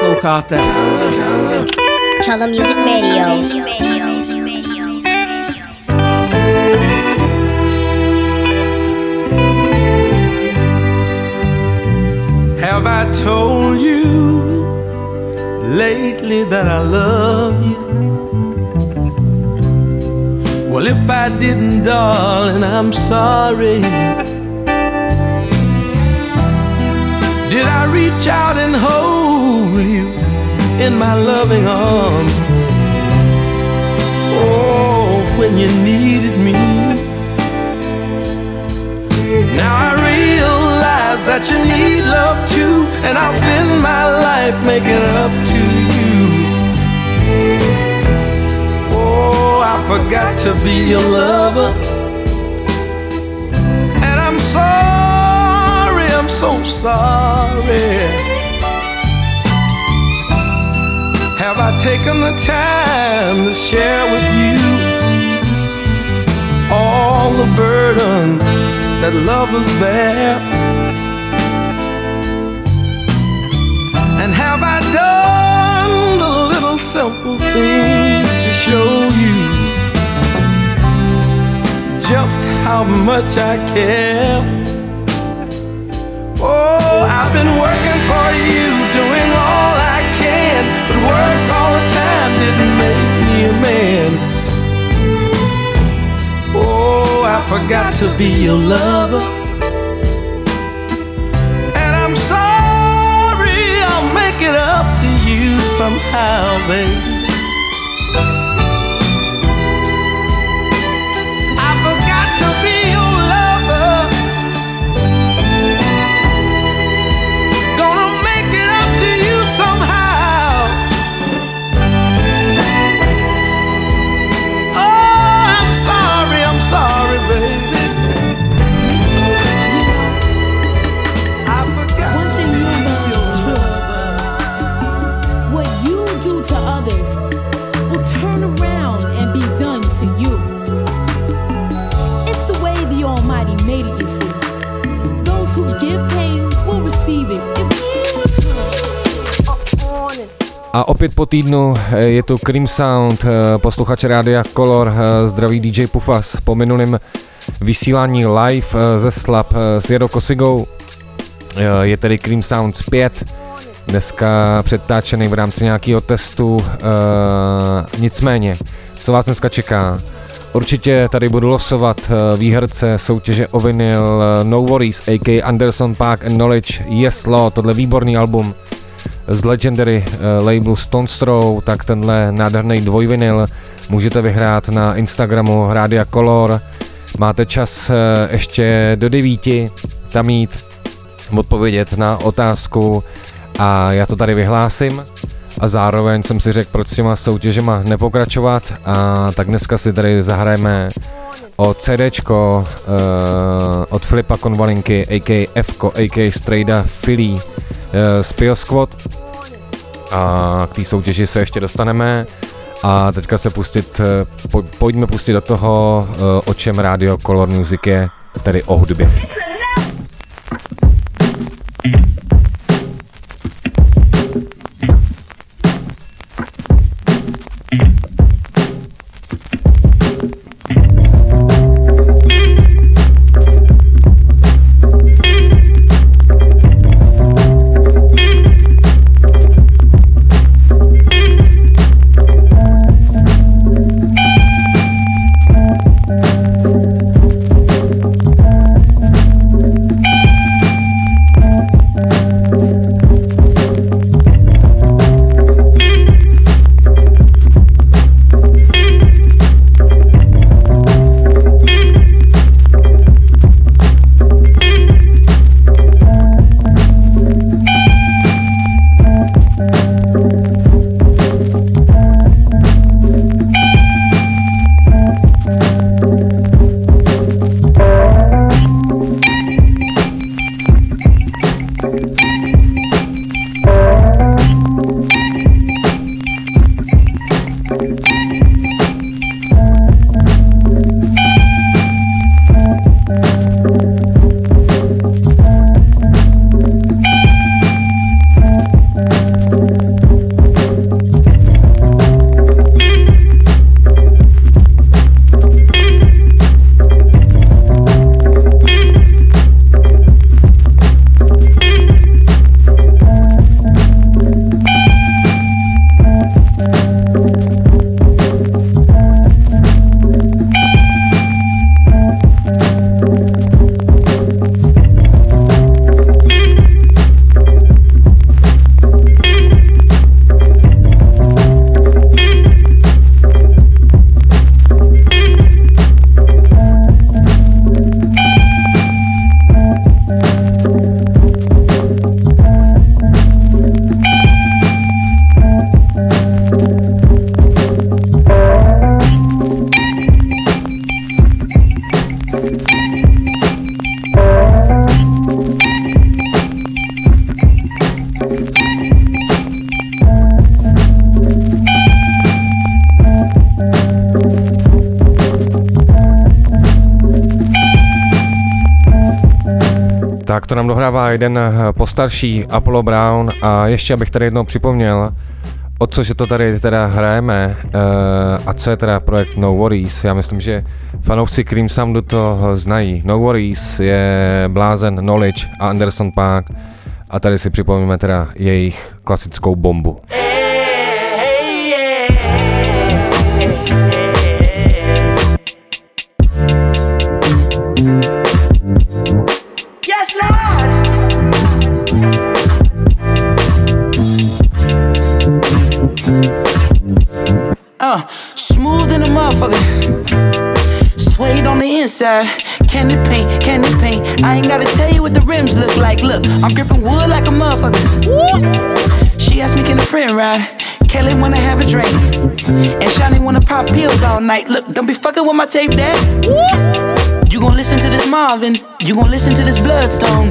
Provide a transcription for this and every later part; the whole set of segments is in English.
Posloucháte Color Music Radio. Have I told you lately that I love you? Well, if I didn't, darling, I'm sorry. Did I reach out and hold you in my loving arms? Oh, when you needed me. Now I realize that you need love too, and I'll spend my life making up to you. Oh, I forgot to be your lover. And I'm sorry, I'm so sorry. I taken the time to share with you all the burdens that lovers bear? And have I done the little simple things to show you just how much I care? Oh, I've been working for you, doing all I can, but work forgot to be your lover. And I'm sorry, I'll make it up to you somehow, baby. A opět po týdnu eh, je tu Cream Sound, eh, posluchač Rádia Color, eh, zdraví DJ Pufas po minulém vysílání live ze Slab s Jero Kosigou. Je tedy Cream Sounds 5, dneska předtáčený v rámci nějakého testu, nicméně, co vás dneska čeká? Určitě tady budu losovat výherce soutěže o vinyl No Worries, a.k. Anderson Park and Knowledge, Yes Law, tohle výborný album z Legendary uh, labelu Stone Throw, tak tenhle nádherný dvojvinyl můžete vyhrát na Instagramu Rádia Color. Máte čas uh, ještě do devíti tam jít odpovědět na otázku a já to tady vyhlásím a zároveň jsem si řekl, proč s těma soutěžema nepokračovat a tak dneska si tady zahrajeme o CDčko uh, od Flipa Konvalinky, a.k. Fko, a.k. Strejda Philly uh, z Pio Squad a k té soutěži se ještě dostaneme a teďka se pustit, eh, po, pojďme pustit do toho, o čem Radio Color Music je, tedy o hudbě. To nám dohrává jeden eh, postarší Apollo Brown a ještě abych tady jednou připomněl, o co že to tady teda hrajeme uh, a co je teda projekt No Worries. Já myslím, že fanoušci Cream Soundu to znají. No Worries je Blázen, Knowledge a Anderson Park a tady si připomíme teda jejich klasickou bombu. I ain't gotta tell you what the rims look like. Look, I'm gripping wood like a motherfucker. She asked me, can a friend ride? Kelly wanna have a drink. And Shani wanna pop pills all night. Look, don't be fucking with my tape, dad. You gon' listen to this Marvin. You gon' listen to this Bloodstone.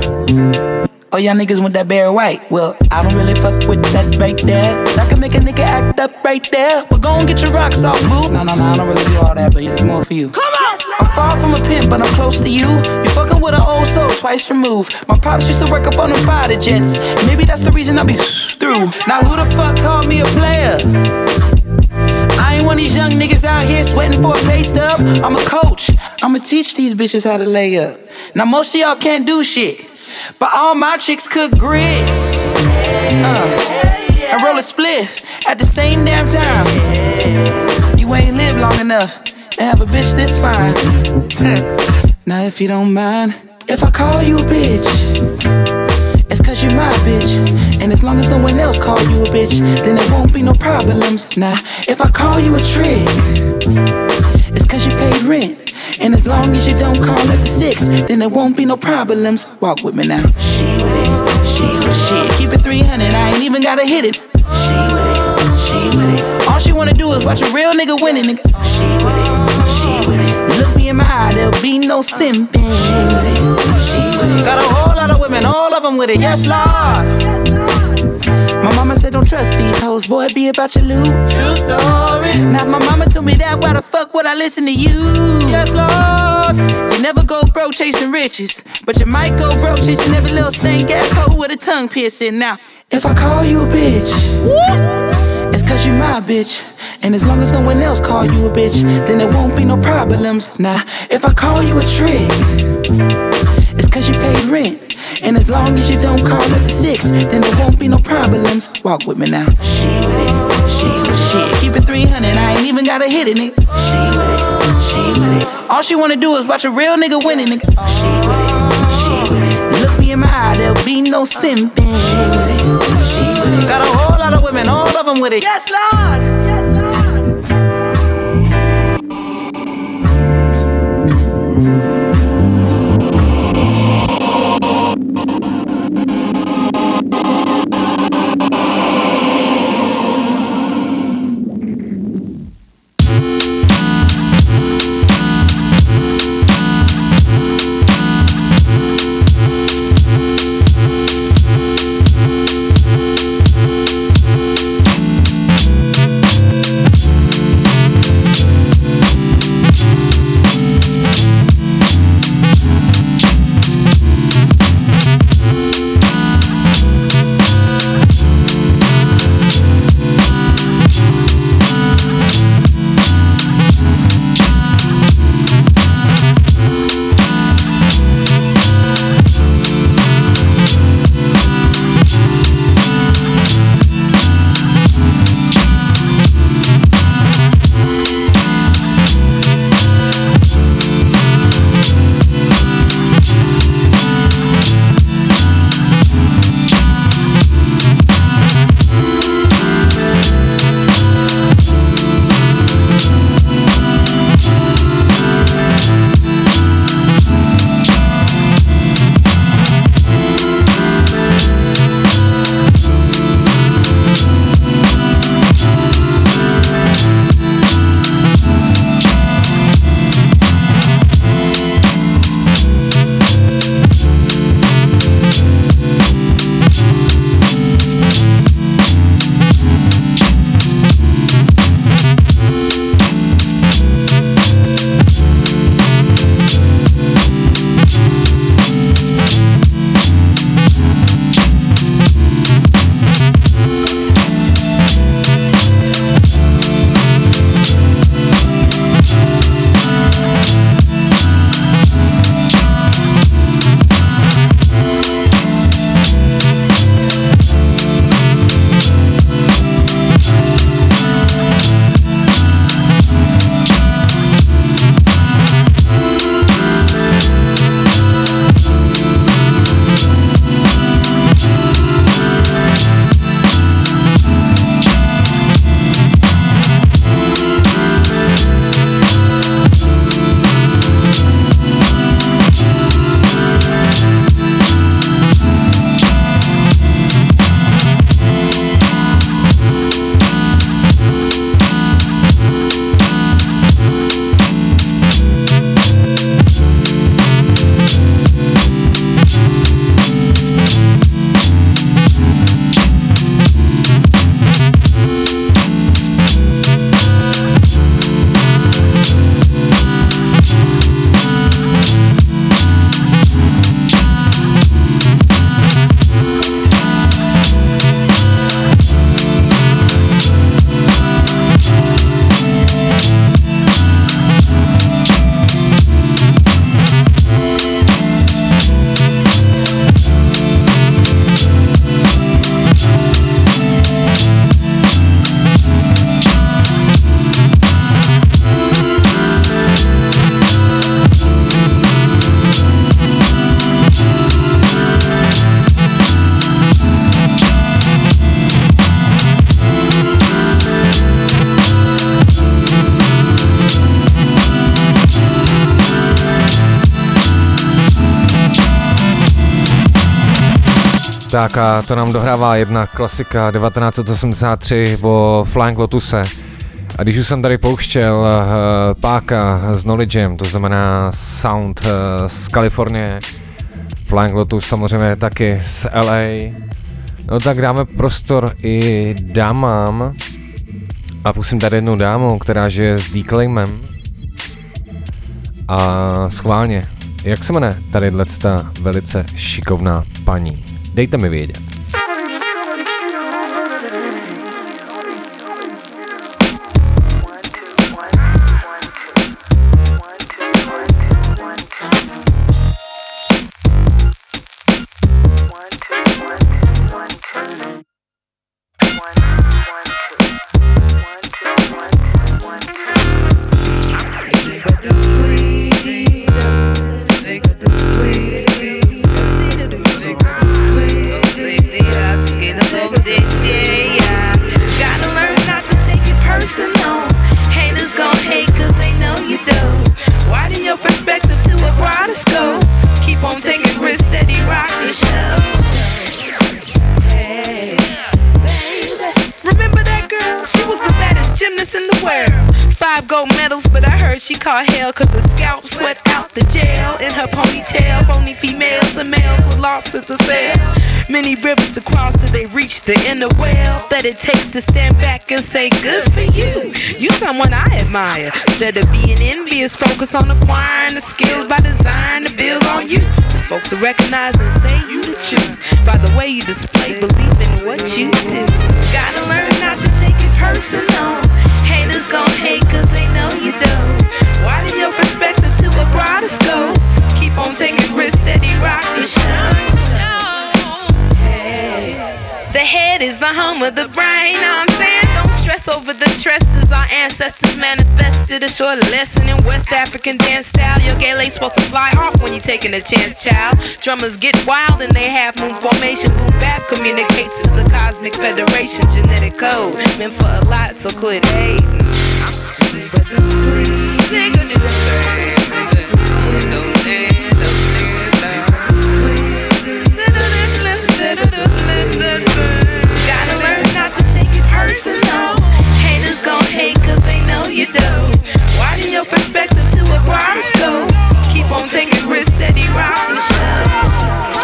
Oh, y'all niggas want that bare White. Well, I don't really fuck with that right there. That can make a nigga act up right there. But go and get your rocks off, boo. No, no, no, I don't really do all that, but it's more for you. Come on! I'm far from a pimp, but I'm close to you. You're fucking with an old soul, twice removed. My pops used to work up on them fighter jets. Maybe that's the reason I be through. Now, who the fuck called me a player? I ain't one of these young niggas out here sweating for a pay stub. I'm a coach. I'ma teach these bitches how to lay up. Now, most of y'all can't do shit. But all my chicks cook grits. Uh, and roll a spliff at the same damn time. You ain't lived long enough have a bitch this fine. now, if you don't mind, if I call you a bitch, it's cause you're my bitch. And as long as no one else call you a bitch, then there won't be no problems. Now, if I call you a trick, it's cause you paid rent. And as long as you don't call it the six, then there won't be no problems. Walk with me now. She with it, she with it. Shit, keep it 300, I ain't even gotta hit it. She with it, she with it. All she wanna do is watch a real nigga winning, nigga. She with it, it. Look me in my eye, there'll be no simping. She with it, she with it. Got a whole lot of women, all of them with it, yes, Lord. My mama said don't trust these hoes, boy, be about your loot. True story. Now my mama told me that, why the fuck would I listen to you? Yes, Lord. You never go broke chasing riches, but you might go broke chasing every little stank asshole with a tongue piercing. Now, if I call you a bitch, what? it's cause you my bitch. And as long as no one else call you a bitch, then there won't be no problems. Nah, if I call you a trick, it's cause you paid rent. And as long as you don't call it the six, then there won't be no problems. Walk with me now. She with it, she with it. Shit, keep it 300, I ain't even gotta hit in it. She with it, she with it. All she wanna do is watch a real nigga winning, nigga. She with it, she with it. Look me in my eye, there'll be no simping. She with it, she with it. Got a whole lot of women, all of them with it. Yes, Lord. Tak a to nám dohrává jedna klasika 1983 o Flying Lotuse. A když už jsem tady pouštěl uh, páka s Knowledgem, to znamená sound uh, z Kalifornie, Flying Lotus samozřejmě taky z LA, no tak dáme prostor i dámám. A pustím tady jednu dámu, která žije s Declaimem. A schválně, jak se jmenuje tady ta velice šikovná paní? Deita-me a. focus on acquiring the skills by design to build on you. Folks will recognize and say you the truth by the way you display belief in what you do. Gotta learn not to take it personal. Haters gon' hate cause they know you don't. Widen your perspective to a broader scope. Keep on taking risks, steady rock the show. The head is the home of the brain. I'm saying stress over the tresses. Our ancestors manifested a short lesson in West African dance style. Your gay lace supposed to fly off when you're taking a chance, child. Drummers get wild and they have moon formation. Boom bap communicates to the cosmic federation. Genetic code meant for a lot, so quit hating. Learn not to take it personal you do. Widen your perspective to a broader scope. Keep on taking risks, steady rock the show.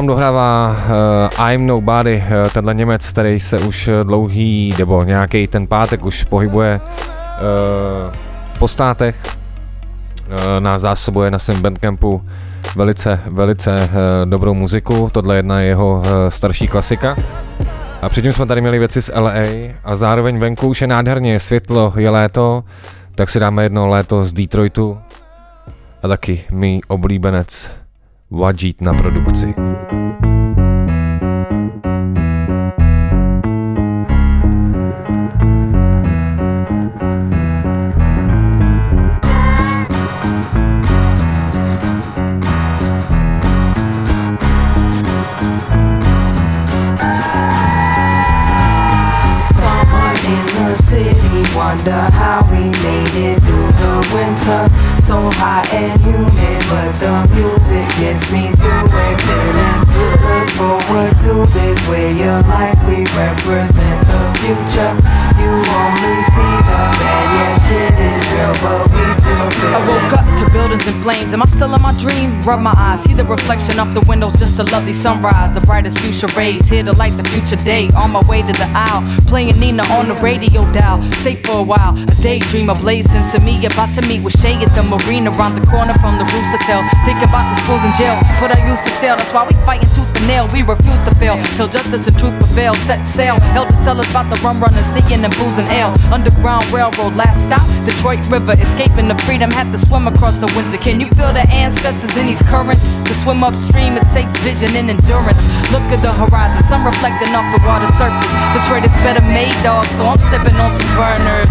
Nám dohrává uh, I'm Nobody, uh, tenhle Němec, který se už dlouhý, nebo nějaký ten pátek už pohybuje uh, po státech. Uh, nás zásobuje na svém bandcampu velice, velice uh, dobrou muziku. Tohle je jedna jeho uh, starší klasika. A předtím jsme tady měli věci z LA a zároveň venku už je nádherně, je světlo, je léto, tak si dáme jedno léto z Detroitu a taky mý oblíbenec Waajeed na produkci. wonder how we made it through the winter. So hot and gets me through it. Feeling look to this way of life. We represent the future. You only see the bad, yeah, shit is real, but we still feel I woke up to buildings in flames. Am I still in my dream? Rub my eyes, see the reflection off the windows, just a lovely sunrise. The brightest future rays here to light the future day. On my way to the aisle, playing Nina on the radio dial. Stay for a while, a daydream ablazing to me. About to meet with Shay at the marina around the corner from the Rooster Tail. Thinking about the schools and jails, what I used to sell. That's why we fighting tooth and nail. We refuse to fail till justice and truth prevail. Set sail, elders tell us about the rum runners, sneaking and boozing ale. Underground railroad, last stop, Detroit River. Escaping the freedom, had to swim across the winter. Can you feel the ancestors in these currents? To swim upstream, it takes vision and endurance. Look at the horizon, sun reflecting off the water surface. Detroit is better made, dog, so I'm sipping on some burners.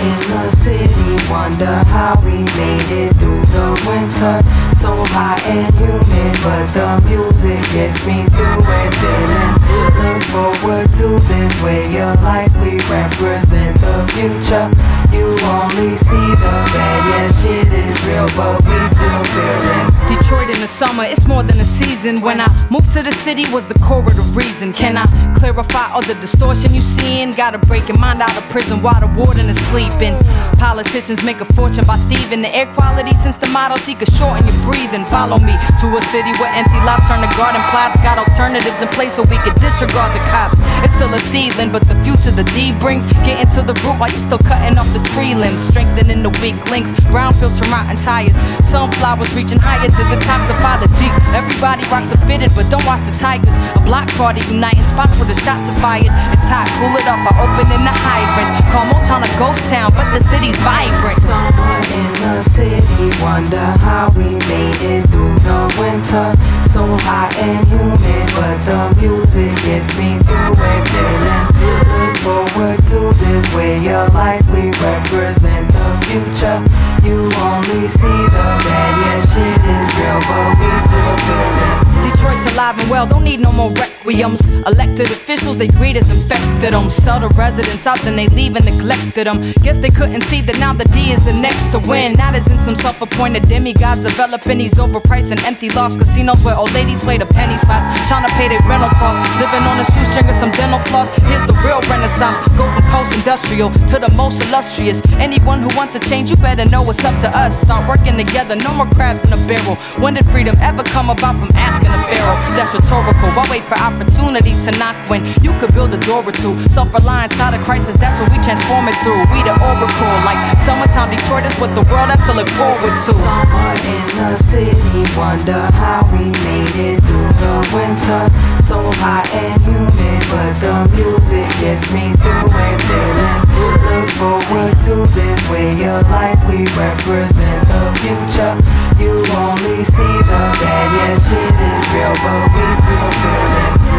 In the city wonder how we made it through the winter. So hot and humid, but the music gets me through it. Feeling look forward to this way of life. We represent the future. You only see the bad, yeah, shit is real, but we still feeling. Detroit in the summer, it's more than a season. When I moved to the city, was the core of the reason. Can I clarify all the distortion you seeing? Gotta break your mind out of prison while the warden is sleeping. Politicians make a fortune by thieving the air quality since the Model T could shorten your breathing. Follow me to a city where empty lots turn to garden plots. Got alternatives in place so we can disregard the cops. It's still a seedling, but the future the D brings. Getting to the root while you still cutting off the tree limbs. Strengthening the weak links. Brownfields from rotten tires. Sunflowers reaching higher to the tops of Father Deep. Everybody rocks are fitted, but don't watch the Tigers. A block party uniting spots where the shots are fired. It's hot, cool it up by opening the hydrants. Call Motown a ghost town, but the city's vibrant. Someone in the city wonder how we made it through the winter. So hot and humid, but the music gets me through it. Feeling look forward to this way of life. We represent the future. You only see the bad, yeah, shit is real, but we still feeling. Detroit's alive and well, don't need no more requiems. Elected officials, they greed us infected them. Sell the residents out, then they leave and neglected them. Guess they couldn't see that now the D is the next to win. Now there's in some self appointed demigods developing these overpriced and empty lofts. Casinos where old ladies play the penny slots. Trying to pay their rental costs. Living on a shoestring with some dental floss. Here's the real renaissance. Go from post industrial to the most illustrious. Anyone who wants to change, you better know it's up to us. Start working together, no more crabs in a barrel. When did freedom ever come about from asking a pharaoh? That's rhetorical. Why wait for opportunity to knock when you could build a door or two? Self reliance out of crisis, that's what we transform it through. We the oracle, like summertime Detroit is what the world has to look forward to. Summer in the city, wonder how we made it through the winter. So hot and humid, but the music gets me through it. Feeling look forward to this way of life. We represent the future. You only see the bad, yeah, shit is real, but we still feeling.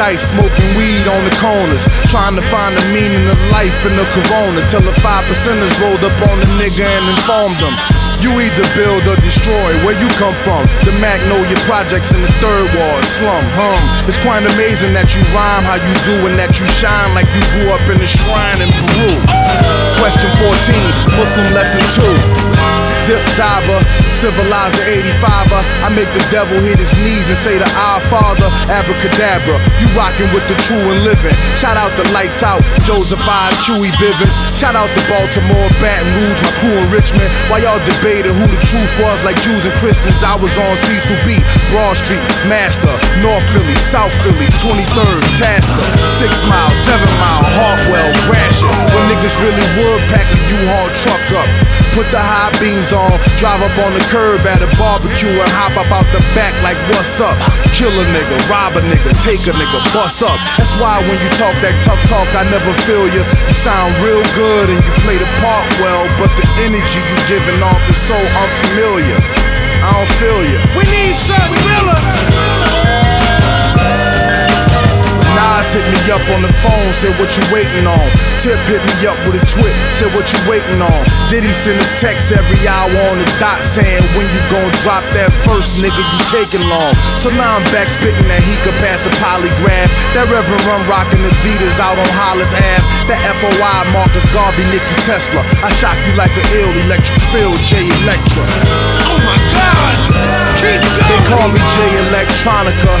Dice, smoking weed on the corners, trying to find the meaning of life in the corona, till the five percenters rolled up on the nigga and informed them. You either build or destroy. Where you come from? The Mac know your Projects in the third ward slum. Hum. It's quite amazing that you rhyme how you do and that you shine like you grew up in a shrine in Peru. Question 14, Muslim lesson 2 dip diver, civilizer 85er. I make the devil hit his knees and say to our father, abracadabra. You rockin' with the true and living. Shout out the lights out, Joseph I, Chewy Bivens. Shout out the Baltimore, Baton Rouge, my crew in Richmond. While y'all debated who the truth was, like Jews and Christians, I was on Cecil B, Broad Street, Master, North Philly, South Philly, 23rd, Tasker, 6 Mile, 7 Mile, Hartwell, Gratiot. When niggas really would pack a U-Haul truck up. Put the high beams on, drive up on the curb at a barbecue and hop up out the back like what's up? Kill a nigga, rob a nigga, take a nigga, bust up. That's why when you talk that tough talk, I never feel you. You sound real good and you play the part well, but the energy you giving off is so unfamiliar. I don't feel you. We need something realer. Nas hit me up on the phone, said what you waiting on. Tip hit me up with a twit, said what you waiting on. Diddy send a text every hour on the dot saying when you gon' drop that first nigga you taking long. So now I'm back spitting that he could pass a polygraph. That Reverend Run rockin' Adidas out on Hollis Ave. That FOI Marcus Garvey, Nicky Tesla. I shock you like an ill electric field, J Electra. Oh my God. They call me Jay Electronica.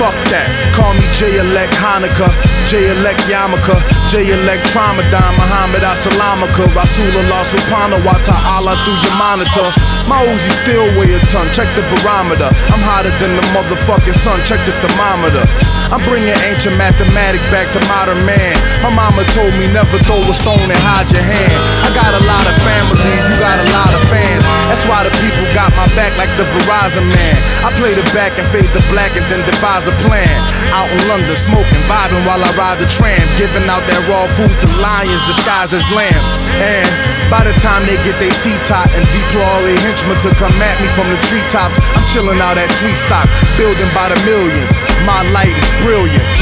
Fuck that. Call me J Elect Hanukkah, J Elect Yamaka, J Elect Tramadan, Muhammad Asalamaka, Rasulullah Subhanahu wa ta'ala through your monitor. My Uzi still weigh a ton, check the barometer. I'm hotter than the motherfucking sun, check the thermometer. I'm bringing ancient mathematics back to modern man. My mama told me never throw a stone and hide your hand. I got a lot of family, you got a lot of fans. That's why the people got my back like the Verizon man. I play the back and fade the black and then devise a plan. Out in London, smoking, vibing while I ride the tram. Giving out that raw food to lions disguised as lambs. And by the time they get their seat top and deploy all their henchmen to come at me from the treetops, I'm chilling out at Tweet Stock, building by the millions. My light is brilliant.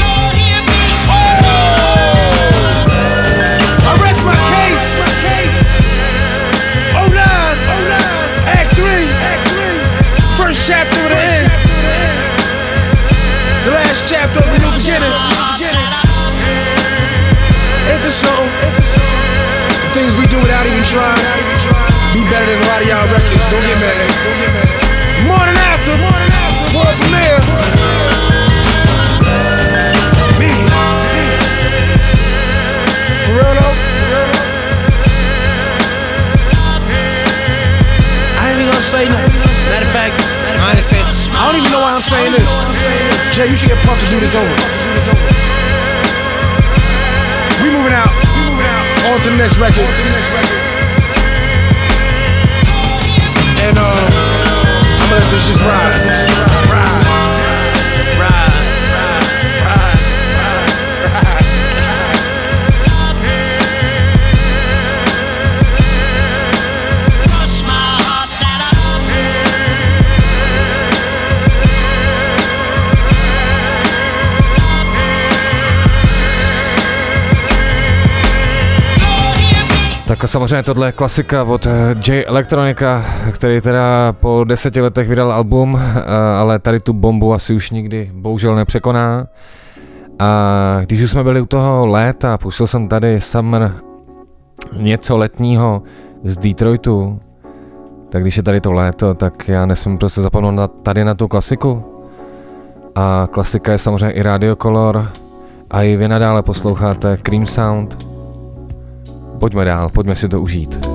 Chapter of the new beginning. This something? Things we do without even trying. Be better than a lot of y'all records. Don't get mad. Morning after. World premiere. Me. For? I ain't gonna say nothing. Matter of fact, I ain't saying. I don't even know why I'm saying this. Jay, you should get Puff to do this over. We moving out. On to the next record. And uh, I'm gonna let this just. Ride. Tak samozřejmě tohle je klasika od eh, J Electronica, který teda po deseti letech vydal album, eh, ale tady tu bombu asi už nikdy bohužel nepřekoná. A když už jsme byli u toho léta, pustil jsem tady Summer něco letního z Detroitu, tak když je tady to léto, tak já nesmím prostě zapomenout na, tady na tu klasiku. A klasika je samozřejmě i Radio Color a i vy nadále posloucháte Cream Sound. Pojďme dál, pojďme si to užít.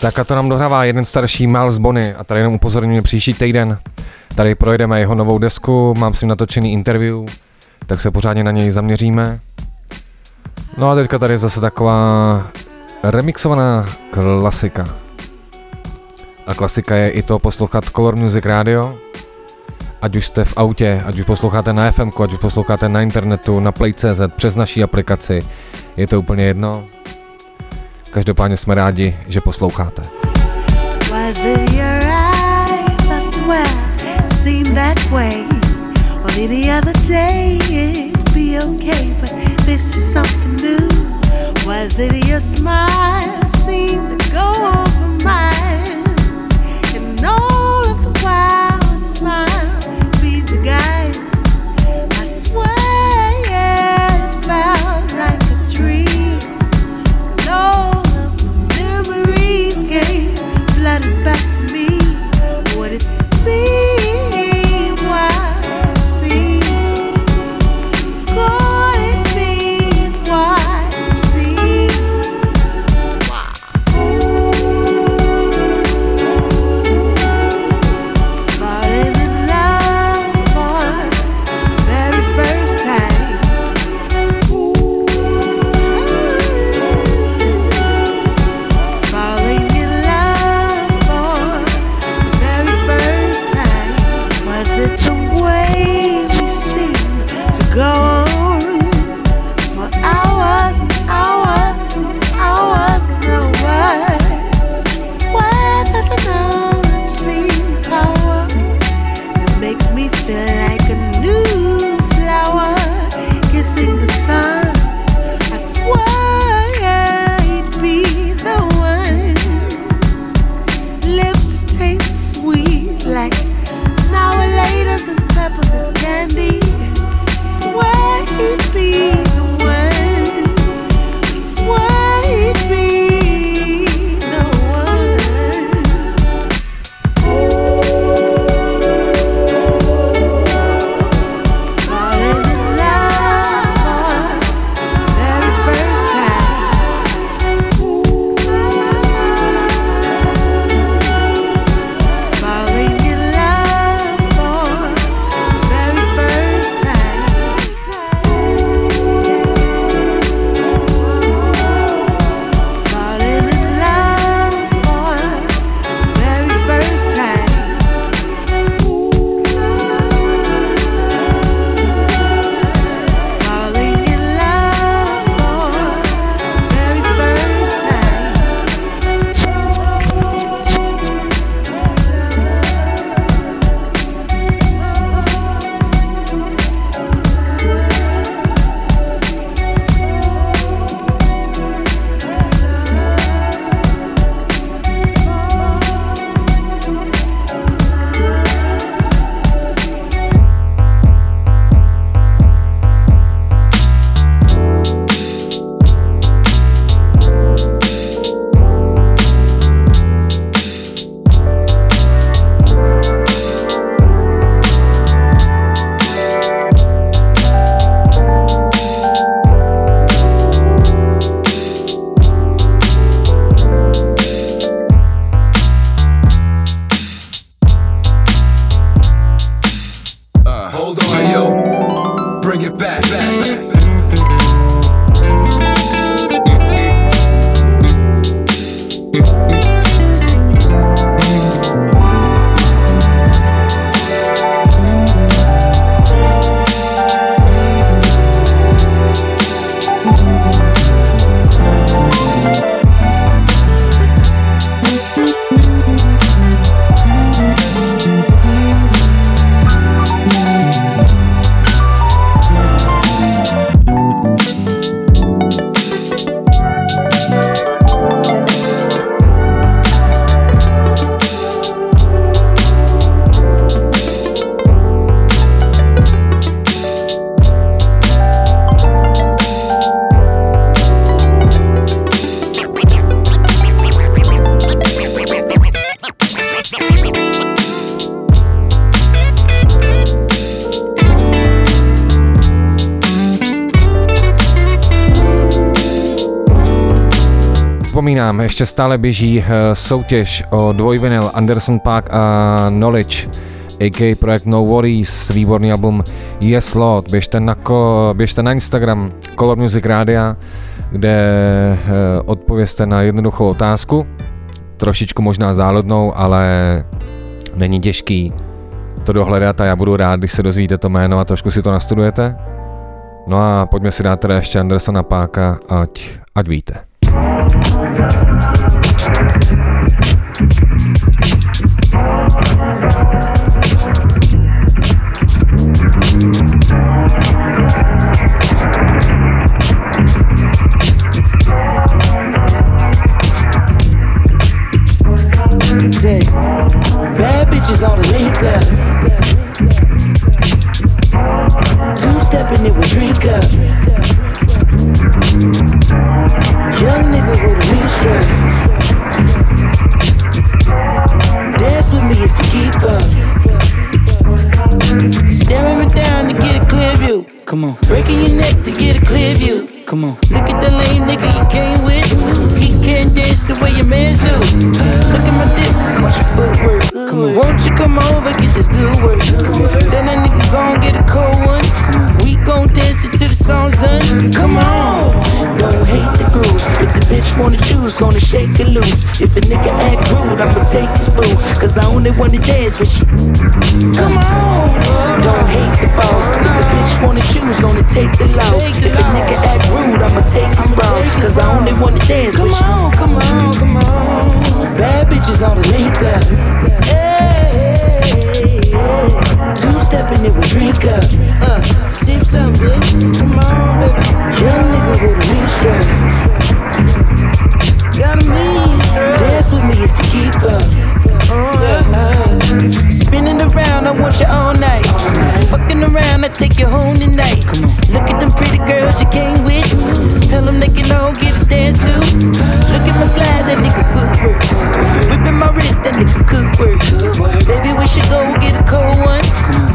Tak a to nám dohrává jeden starší Miles Bonny a tady jenom upozorňuji příští týden. Tady projedeme jeho novou desku, mám s ním natočený interview, tak se pořádně na něj zaměříme. No a teďka tady je zase taková remixovaná klasika. A klasika je i to poslouchat Color Music Radio. Ať už jste v autě, ať už posloucháte na FM, ať už posloucháte na internetu, na Play.cz, přes naší aplikaci. Je to úplně jedno. Každopádně jsme rádi, že posloucháte. Was Was it your smile? Seemed to go over miles, and all of the while, a smile ještě stále běží uh, soutěž o dvojvinyl Anderson Park a Knowledge, a.k. projekt No Worries, výborný album Yes Lord. Běžte na, ko, běžte na Instagram Color Music Radio, kde uh, odpověste na jednoduchou otázku, trošičku možná záludnou, ale není těžký to dohledat a já budu rád, když se dozvíte to jméno a trošku si to nastudujete. No a pojďme si dát teda ještě Andersona Páka, ať, ať víte. Take you home tonight. Come on. Look at them pretty girls you came with. Tell them they can all get a dance too. Look at my slide, that nigga footwork. Whipping my wrist, that nigga cook work. Baby, we should go get a cold one.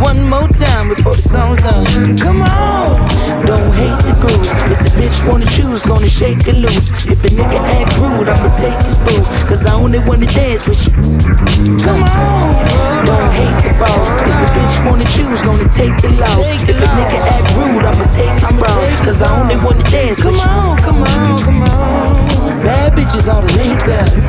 One more time before the song's done. Come on, don't hate the groove. If the bitch wanna choose, gonna shake it loose. If a nigga act rude, I'ma take his boo. Cause I only wanna dance with you. Come on, don't hate the boss. If the bitch wanna choose, gonna take the I only wanna dance with you. Come on, come on, come on. Bad bitches all the link up.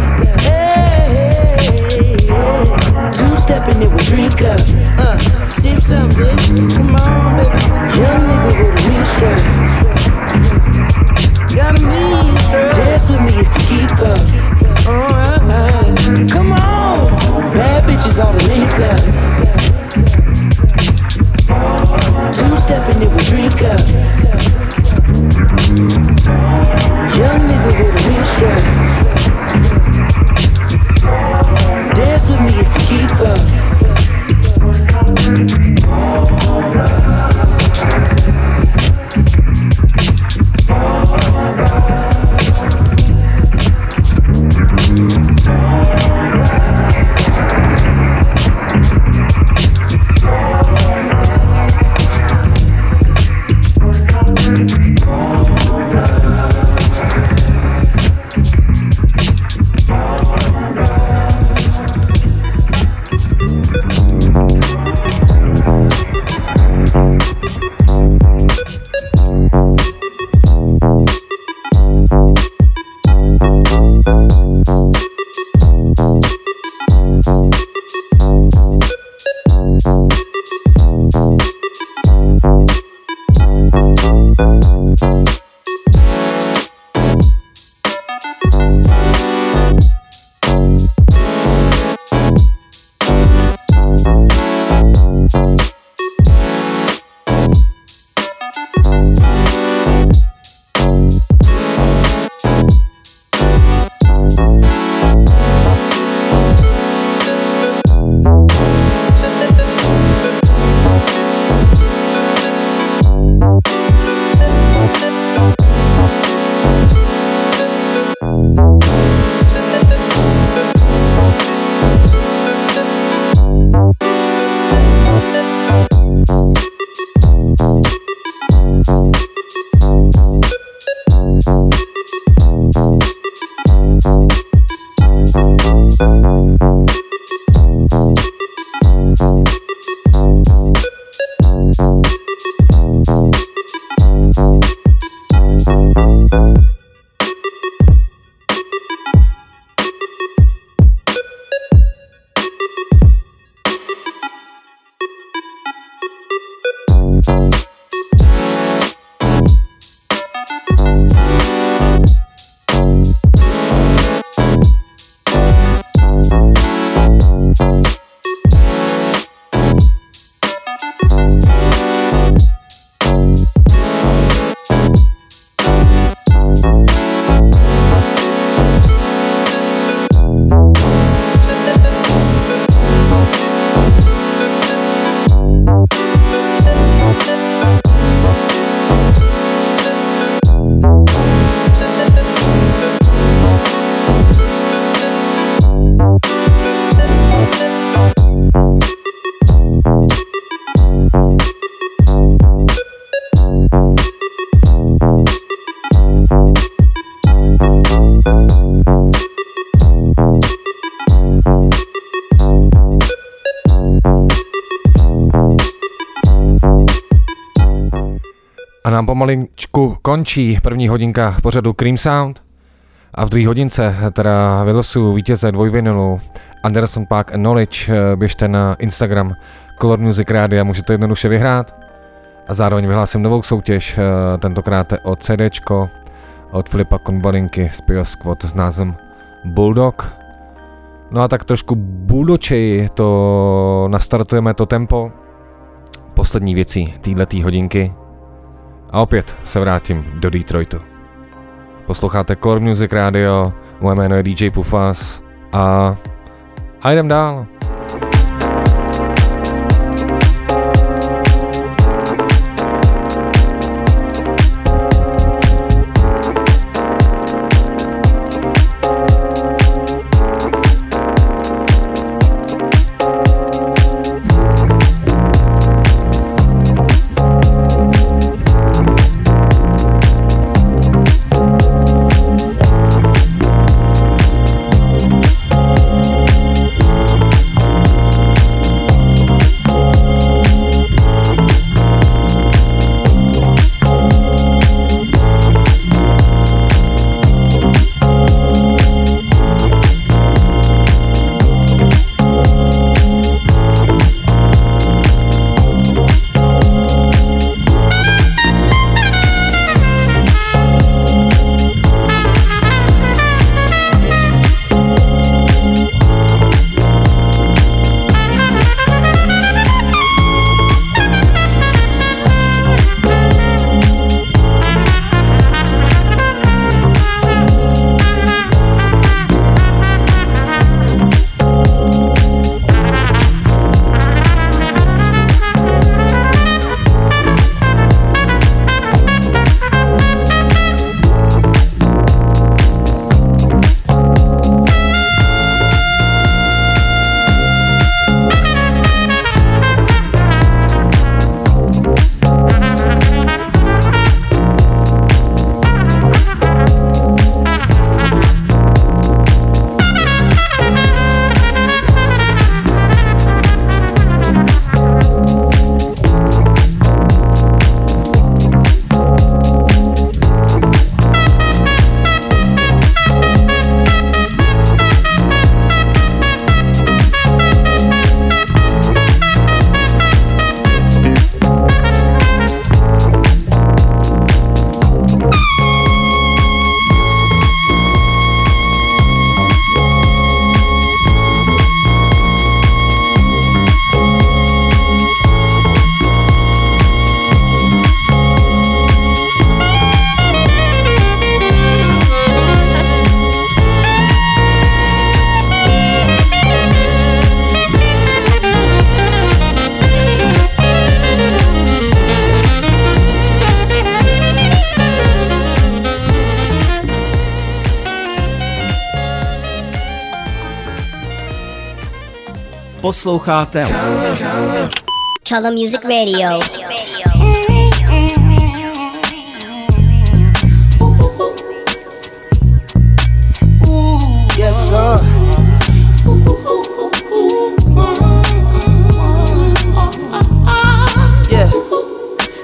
Nám pomaličku končí první hodinka pořadu Cream Sound. A v druhé hodince teda vylosuju vítěze dvojvinilu Anderson Park and Knowledge. Běžte na Instagram Color Music Radio, můžete jednoduše vyhrát. A zároveň vyhlásím novou soutěž, tentokrát od CDčko od Filipa Konbalinky z Pio Squad s názvem Bulldog. No a tak trošku buldočej to nastartujeme to tempo. Poslední věcí této hodinky. A opět se vrátím do Detroitu. Posloucháte Core Music Radio, moje jméno je DJ Pufas a, a jdem dál. Posloucháte Color Music Radio. Yes, Lord. Yeah.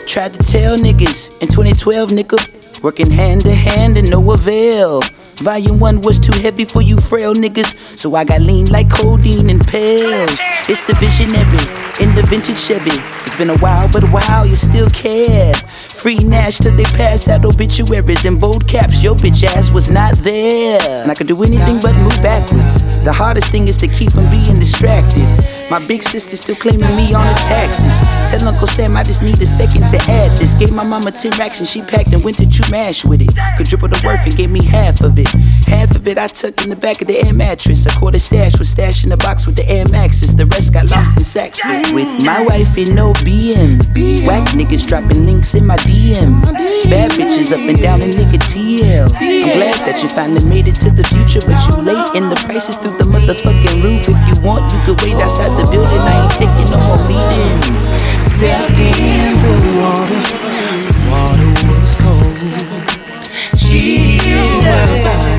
Tried to tell niggas in 2012, nigga. Working hand to hand and no avail. Volume 1 was too heavy for you frail niggas, so I got lean like codeine and pills. It's the visionary in the vintage Chevy. It's been a while, but wow, you still care. Free Nash till they pass out obituaries in bold caps. Your bitch ass was not there. And I could do anything but move backwards. The hardest thing is to keep from being distracted. My big sister still claiming me on the taxes. Tell Uncle Sam I just need a second to add this. Gave my mama 10 racks and she packed and went to Chumash with it. Could triple the worth and gave me half of it. Half of it I tucked in the back of the air mattress. A quarter stash was stashed in the box with the Air Maxes. The rest got lost in sacks with, with my wife in no BM. Whack niggas dropping links in my DM. Bad bitches up and down in nigga TL. I'm glad that you finally made it to the future, but you late and the prices through the motherfucking roof. If you want, you could wait outside the building. I ain't taking no more meetings. Stepped in the water, water was cold. She my body,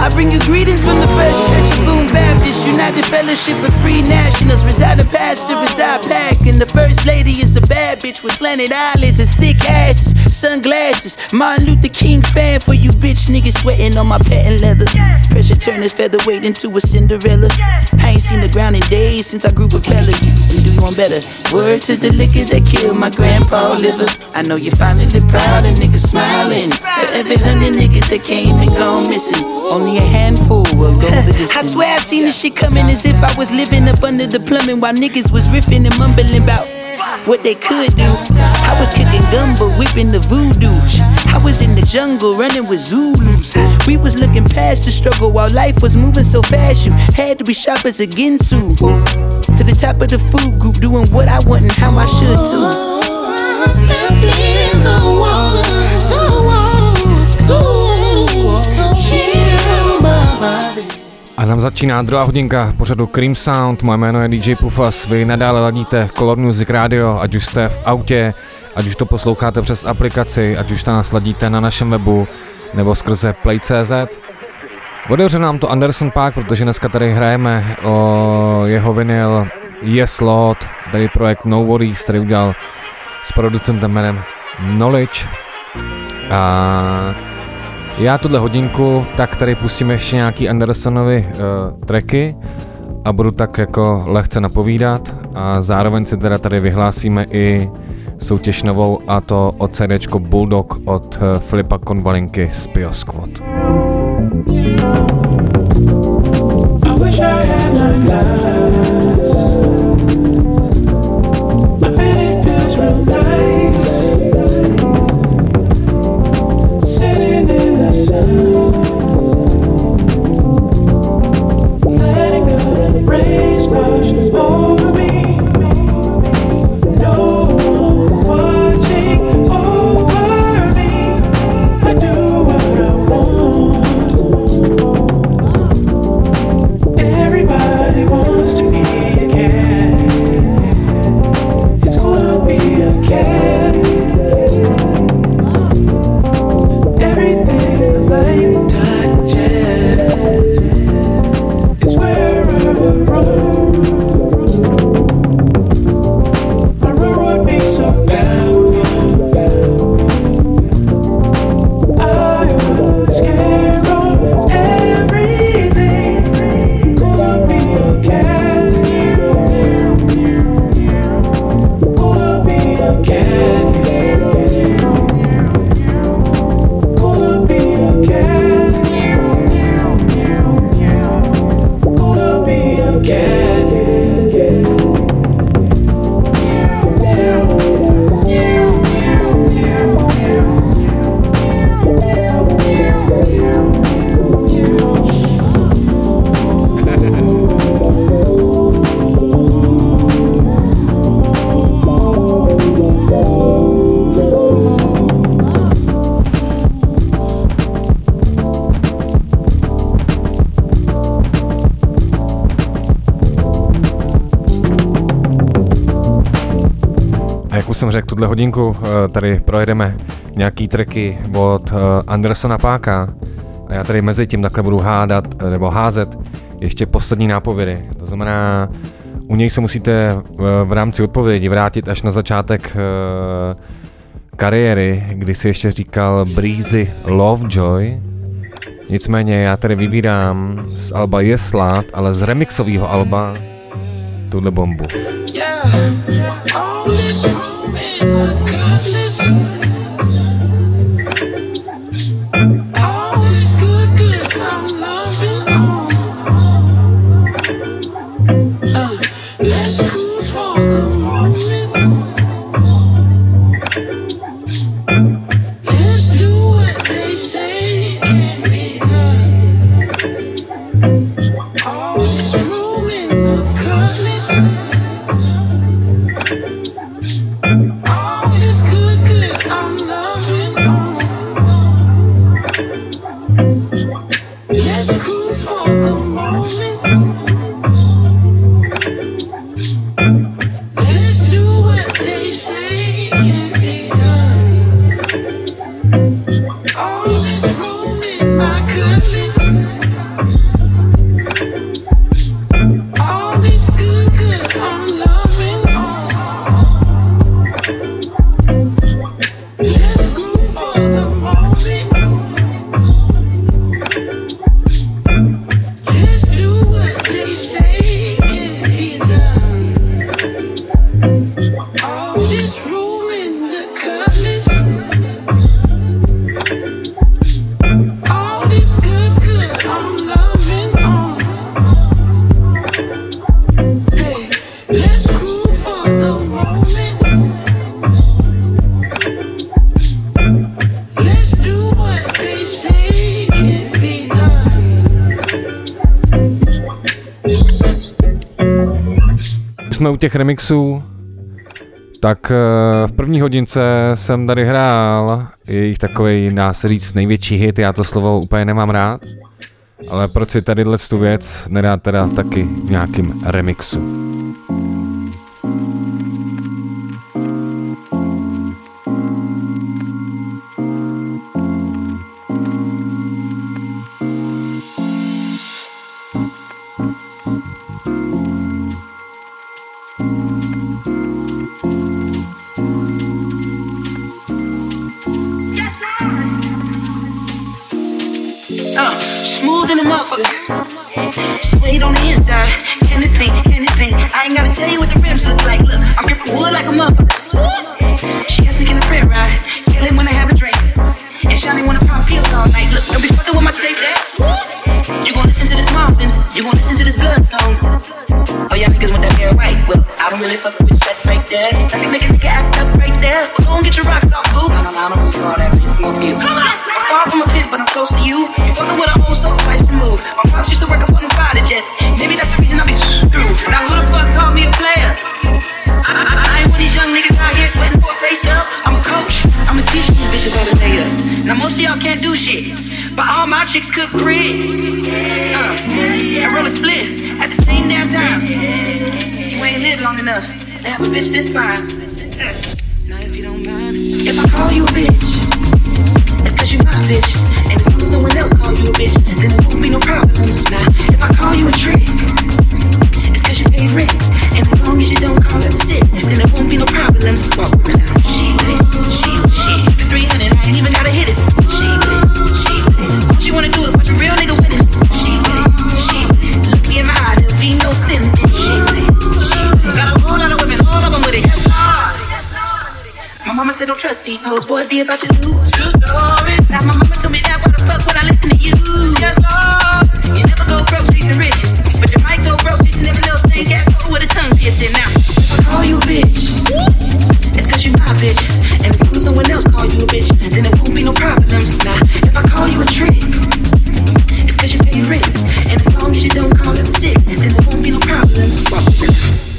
I bring you greetings from the First Church of Boom Baptist, United Fellowship of Free Nationals, residing pastor is die pack. And the first lady is a bad bitch with slanted eyelids and thick asses, sunglasses. Martin Luther King fan for you bitch niggas sweating on my patent leather. Pressure turn his featherweight into a Cinderella. I ain't seen the ground in days since I grew with fellas. We do one better. Word to the liquor that killed my grandpa liver. I know you finally proud and niggas smiling. For every hundred niggas that came and gone missing, only a handful will go the distance. I swear I seen this shit coming as if I was living up under the plumbing while niggas was riffing and mumbling about what they could do. I was kicking gumbo, whipping the voodoo. I was in the jungle running with Zulus. We was looking past the struggle while life was moving so fast. You had to be sharp as a Ginsu. To the top of the food group, doing what I want and how I should too. Stepped A nám začíná druhá hodinka pořadu Cream Sound, moje jméno je DJ Pufas, vy nadále ladíte Color Music Radio, ať už jste v autě, ať už to posloucháte přes aplikaci, ať už nás ladíte na našem webu nebo skrze Play.cz. Otevře nám to Anderson Park, protože dneska tady hrajeme o jeho vinyl Yes Lord, tady projekt No Worries, který udělal s producentem jménem Knowledge. A já tuhle hodinku, tak tady pustím ještě nějaký Andersonovy uh, tracky a budu tak jako lehce napovídat a zároveň si teda tady vyhlásíme i soutěž novou a to od CDčko Bulldog od uh, Filipa Konvalinky z Pio Squad. I wish I had nine lives. Tuhle hodinku eh, tady projedeme nějaký tracky od eh, Andersona Páka a já tady mezi tím takhle budu hádat eh, nebo házet ještě poslední nápovědy. To znamená, u něj se musíte v, rámci odpovědi vrátit až na začátek kariéry, kdy si ještě říkal Breezy Lovejoy. Nicméně já tady vybírám z alba Jeslát, ale z remixového alba tuhle bombu. All jsme u těch remixů, tak eh, v první hodince jsem tady hrál jejich takový, dá se říct, největší hit, já to slovo úplně nemám rád, ale proč si tady tu věc nedát teda taky v nějakým remixu. Suede on the inside. It paint? I ain't gotta tell you what the rims look like. Look, I'm gripping wood like a motherfucker. She asked me, can a friend ride? When I have a drink. And Shawty wanna pop pills all night. Look, don't be fucking with my tape there. You gon' listen to this blood song. Oh, y'all niggas want that hair white. Well, I don't really fuck with that right there. I can make a nigga act up right there. Well, go and get your rocks off, boo. No, no, no, I don't move all that. It's more for you. Come on. I'm far from a pimp, but I'm close to you. You fucking with a whole soul twice removed. My pops used to work up on the fighter jets. Maybe that's the reason I be through. Now who the fuck called me a player? I, ain't one of these young niggas out here sweating for a face up. I'm a coach. I'ma teach these bitches how to lay up. Now most of y'all can't do shit, but all my chicks cook grits. Uh, and roll a spliff at the same damn time. You ain't lived long enough to have a bitch this fine. Now if you don't mind, if I call you a bitch, it's cause you my bitch. And as long as no one else call you a bitch, then there won't be no problems. Now if I call you a trick, it's cause you pay rent. And as long as you don't call it a six, then there won't be no problems. Walk with me now. She with it, she with she with 300, I ain't even gotta hit it. She with it, she with it. All she wanna do is watch a real nigga win it. She with it, she with it. Look me in my eye, there'll be no sin. She with it, she with it. Got a whole lot of women, all of them with it. Yes, Lord. My mama said don't trust these hoes, boy, be about your news. True story. Now my mama told me that, why the fuck would I listen to you? Yes, Lord. You never go broke chasing riches, but you might go broke chasing every little snake ass with a tongue piercing. Now, if I call you a bitch, it's cause you my bitch. And as long as no one else you a bitch, then there won't be no problems. Now, if I call you a trick, it's cause you. And as long as you don't call it a six, then there won't be no problems.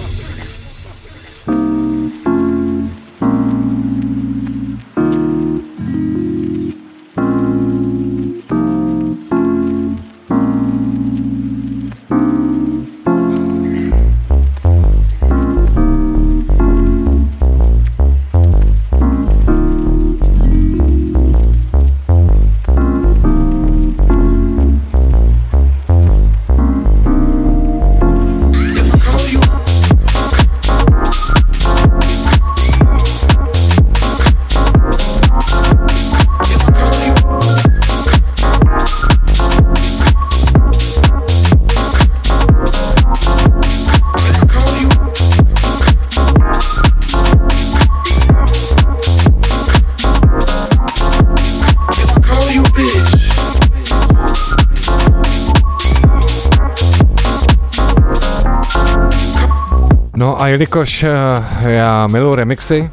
Jelikož eh, já miluji remixy,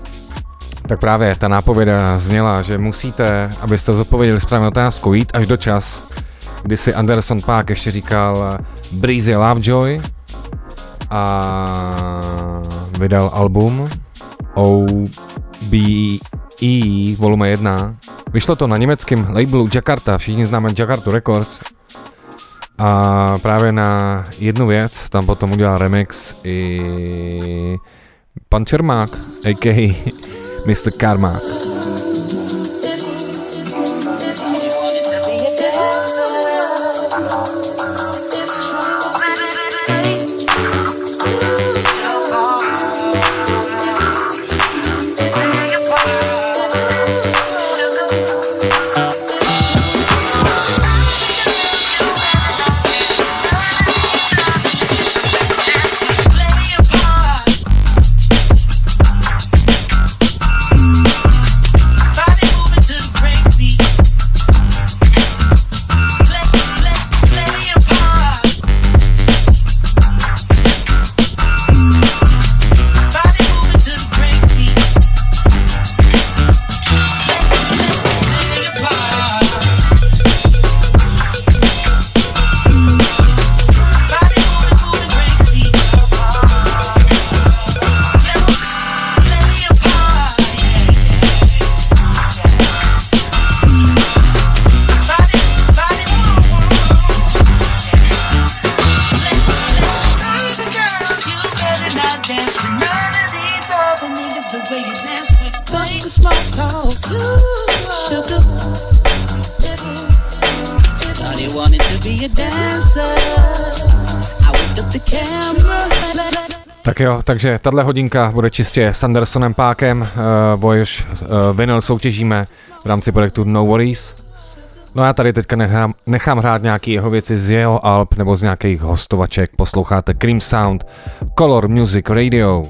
tak právě ta nápověda zněla, že musíte, abyste zodpověděli správnou otázku, jít až do čas, kdy si Anderson Paak ještě říkal Breezy Lovejoy a vydal album OBE volume 1. Vyšlo to na německém labelu Jakarta, všichni známe Jakartu Records. A právě na jednu věc tam potom udělal remix i pan Čermák, a.k.a. Mr. Karmák. Takže tahle hodinka bude čistě s Andersonem Pákem, uh, jež uh, vinyl soutěžíme v rámci projektu No Worries. No já tady teďka nechám, nechám hrát nějaký jeho věci z jeho alb nebo z nějakých hostovaček. Posloucháte Cream Sound, Color Music Radio.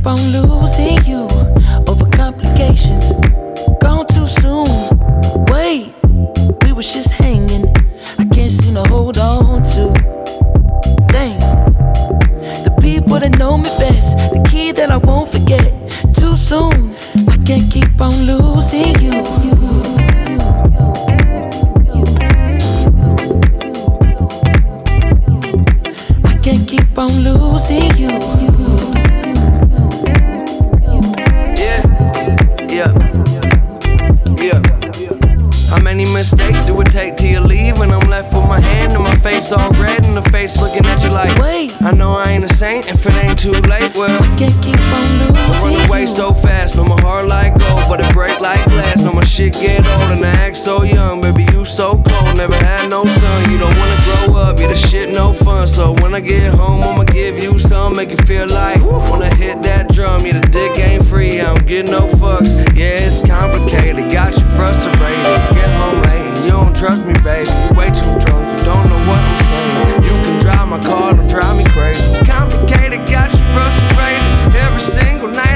keep on losing you over complications. Gone too soon. Wait, we just hanging. I can't seem to hold on to. The people that know me best, the key that I won't forget. Too soon, I can't keep on losing you. on losing you. mistakes take till you leave and I'm left with my hand and my face all red in the face looking at you like wait. I know I ain't a saint if it ain't too late well I can't keep on losing I run away so fast but my heart like gold but it break like glass. No, my shit get old and I act so young. Baby you so cold never had no son you don't wanna grow up you the shit no fun. So when I get home I'ma give you some make you feel like wanna hit that drum. You the dick ain't free I don't get no fucks. Yeah it's complicated got you frustrated. Get home late. You don't trust me, baby. You way too drunk. You don't know what I'm saying. You can drive my car, don't drive me crazy. Complicated, got you frustrated every single night.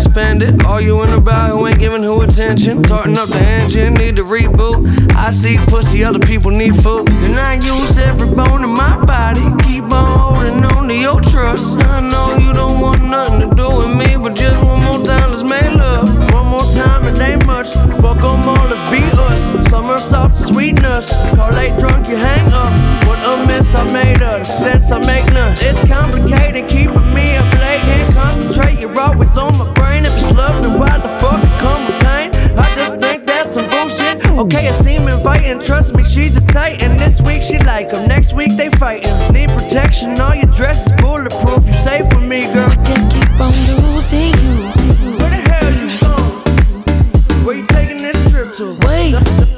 Spend it. All you Arguing about who ain't giving who attention. Tarting up the engine, need to reboot. I see pussy, other people need food. And I use every bone in my body. Keep on holding on to your trust. I know you don't want nothing to do with me, but just one more time, let's make love. One more time, it ain't much. Them all, let's be us. Summer soft sweetness. Car late drunk, you hang up. A mess I made of the sense I make none. It's complicated, keeping me up late. Can't concentrate, you're always on my brain. If it's love, then why the fuck it come with pain? I just think that's some bullshit. Okay, it seem inviting, trust me, she's a titan. This week she like him, next week they fighting. Need protection, all your dress is bulletproof. You safe with me, girl. Can't keep on losing you. Where the hell you going? Where you taking this trip to? Wait.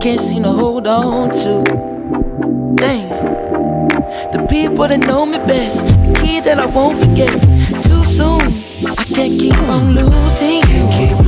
Can't seem to hold on to. Dang. The people that know me best. The key that I won't forget. Too soon. I can't keep on losing you.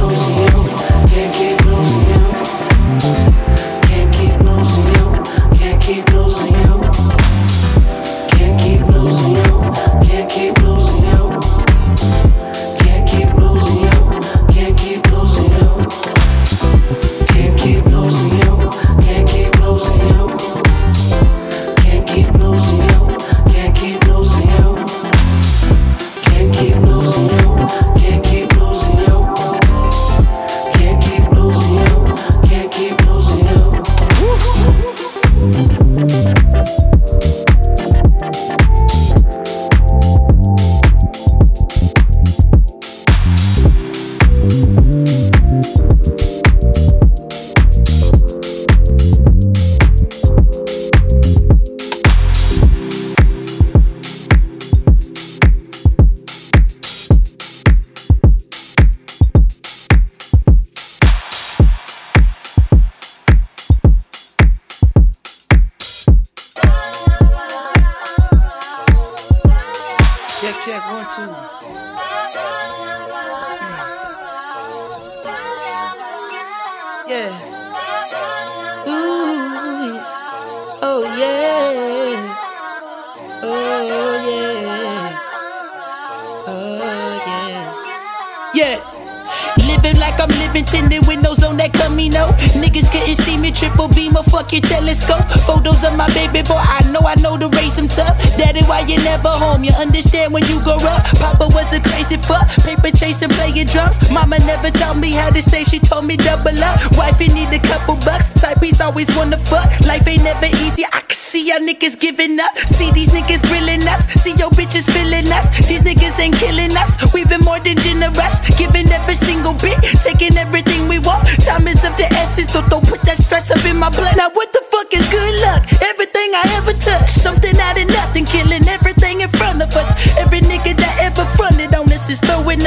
That Camino. Niggas couldn't see me, triple beam a fucking telescope. Photos of my baby boy, I know, I know to raise him tough. Daddy, why you never home? You understand when you grow up? Papa was a crazy fuck, paper chasing, playing drums. Mama never taught me how to save, she told me double up. Wifey need a couple bucks, side piece always wanna fuck. Life ain't never easy, I see y'all niggas giving up. See these niggas grilling us, see your bitches feeling us. These niggas ain't killing us, we've been more than generous, giving every single bit, taking everything we want. Time is of the essence, don't, don't put that stress up in my blood. Now what the fuck is good luck? Everything I ever touch, something out of nothing, killing everything in front of us. Every nigga that ever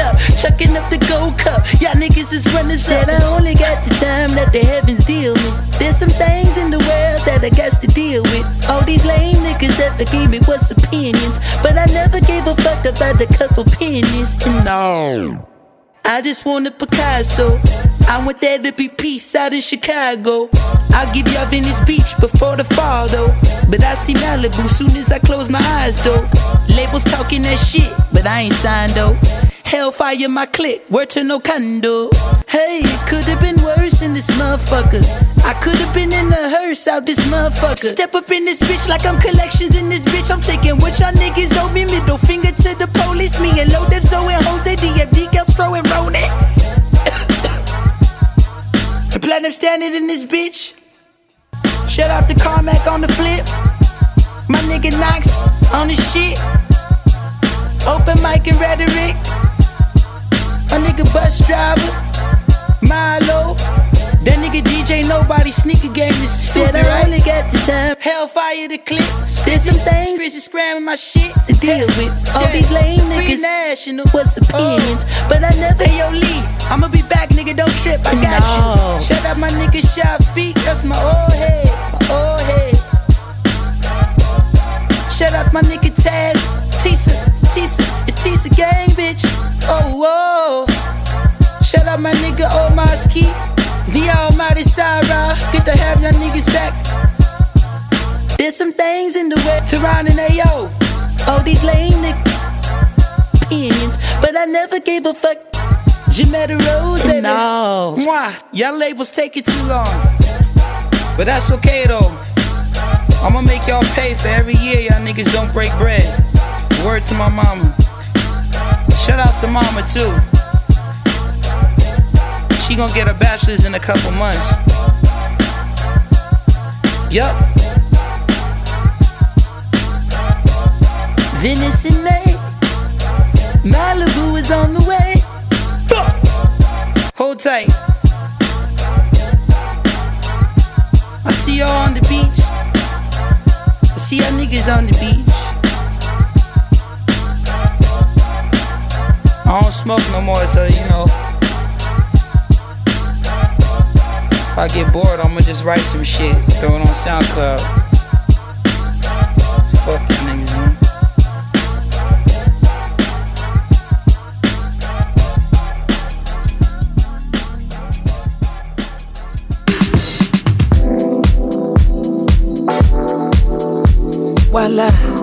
us up, chucking up the gold cup. Y'all niggas is running Said I only got the time that the heavens deal me. There's some things in the world that I got to deal with. All these lame niggas that forgave me was opinions, but I never gave a fuck about the couple pennies. No. I just want a Picasso. I want there to be peace out in Chicago. I'll give y'all Venice Beach before the fall though. But I see Malibu soon as I close my eyes though. Labels talking that shit, but I ain't signed though. Hellfire my click, word to no condo. Hey, it could have been worse in this motherfucker. I could have been in a hearse out this motherfucker. Step up in this bitch like I'm collections in this bitch. I'm taking what y'all niggas owe me. Middle finger to the police. Me and Low Dev Zoe and Jose DFD girls throwing Ronin. The platinum standing in this bitch. Shout out to Carmack on the flip. My nigga Knox on the shit. Open mic and rhetoric. My nigga bus driver. Milo. That nigga DJ Nobody sneaker game is Said I only got the time. Hellfire the clip. There's some things. Is scramming my shit to deal with. All these lame niggas. national. What's opinions? Uh. But I never. Hey, yo, Lee. I'ma be back, nigga. Don't trip. I got you. Shout out my nigga Shot Feet. That's my old head. My old head. Shout out my nigga Taz. Tisa. Tisa. The Tisa gang, bitch. Oh, whoa. Shout out my nigga oh, Omar Ski. The almighty Sarah. Good to have y'all niggas back. There's some things in the way. Tehran and Ayo. All these lame niggas. Opinions. But I never gave a fuck. Jametta Rose, baby. No. Mwah. Y'all labels taking too long. But that's okay though. I'ma make y'all pay for every year y'all niggas don't break bread. Word to my mama. Shout out to mama too. She gonna get a bachelor's in a couple months. Yup. Venice in May. Malibu is on the way. Hold tight. I see y'all on the beach. I see y'all niggas on the beach. I don't smoke no more, so you know. If I get bored, I'ma just write some shit, throw it on SoundCloud. Fuck you niggas, man. Voila.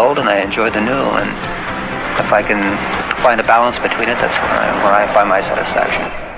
old and I enjoy the new. And if I can find a balance between it, that's where I, where I find my satisfaction.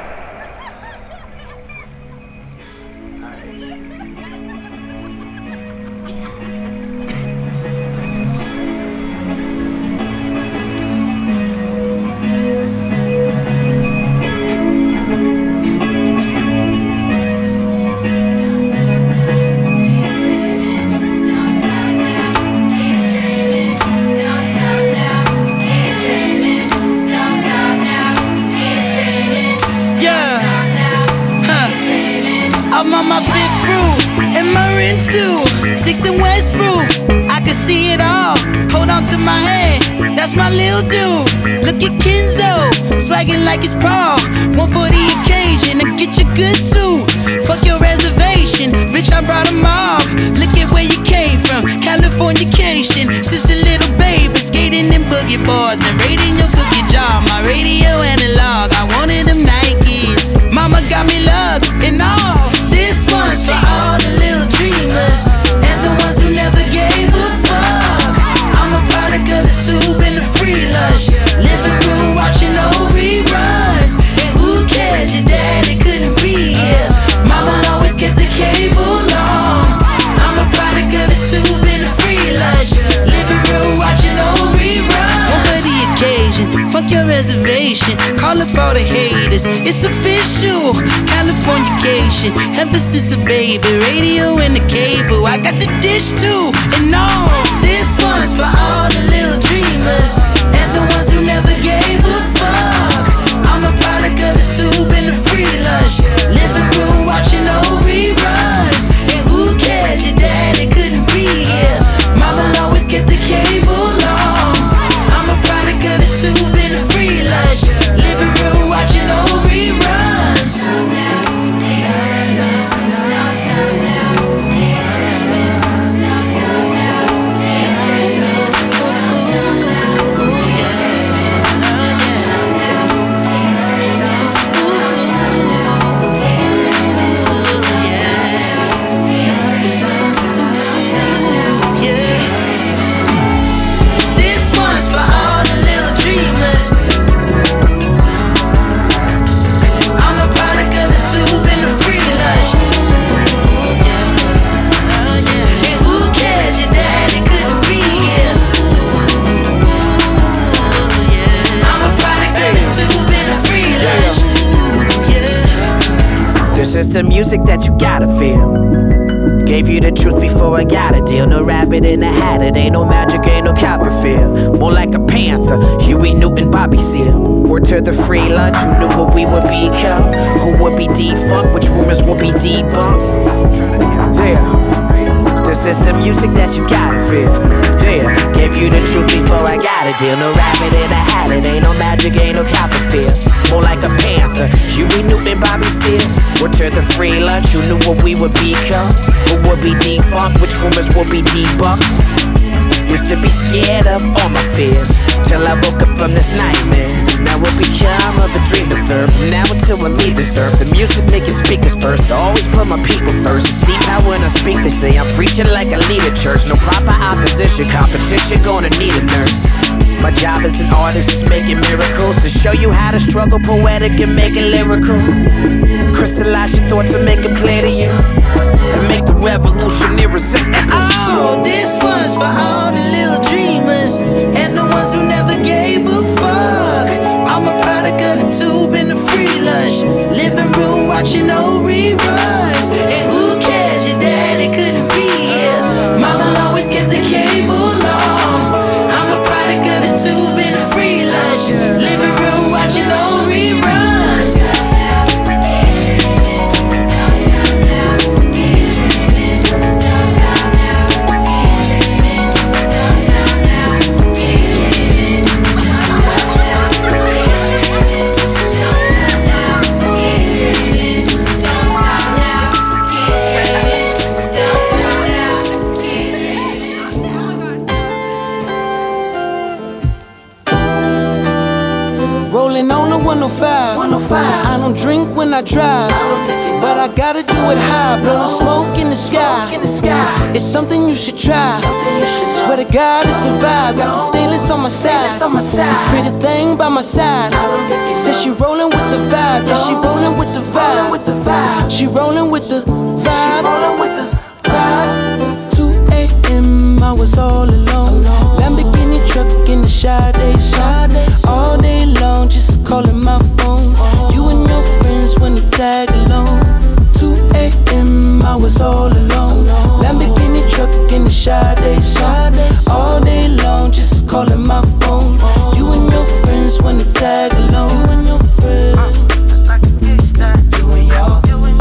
You the truth before I got a deal. No rabbit in a hat, it ain't no magic, ain't no Copperfield. More like a panther, Huey Newton, Bobby Seale. Word to the free lunch, who knew what we would become? Who would be defunct, which rumors would be debunked? Yeah. This is the music that you gotta feel. Yeah, gave you the truth before I got a deal. No rabbit in a hat, it ain't no magic, ain't no Copperfield. More like a panther, Huey Newton, Bobby Seale. Word to free lunch, who knew what we would become? Who would be defunct, which rumors would be debunked? Used to be scared of all my fears. Till I woke up from this nightmare. Now it become of a dream deferred From now until I leave this earth. The music making speakers burst. I always put my people first. It's deep how when I speak they say I'm preaching like I lead a church. No proper opposition. Competition gonna need a nurse. My job as an artist is making miracles To show you how to struggle. Poetic and make it lyrical Crystallize your thoughts and make them clear to you And make the revolution irresistible Oh, this one's for all the little dreamers and the ones who never gave a fuck. I'm a product of the tube and the free lunch. Living room watching old reruns. And who cares? Your daddy couldn't be here. Mama always kept the cable on. I'm a product of the tube and the free lunch. Living room drink when I drive. But I gotta do it high. Blowing smoke in the sky. It's something you should try. Swear to God, it's a vibe. Got the stainless on my side. This pretty thing by my side. Says she rolling with the vibe. Yeah, she rolling with the vibe. She rolling with the vibe. rolling with the vibe. 2 a.m. I was all alone. Lamborghini truck in the Sade. All day long, just calling my phone. Tag along. 2 a.m. I was all alone. Lamborghini truck in the Sade song. All day long, just calling my phone. You and your friends to tag along. You and your friends. You and your, you and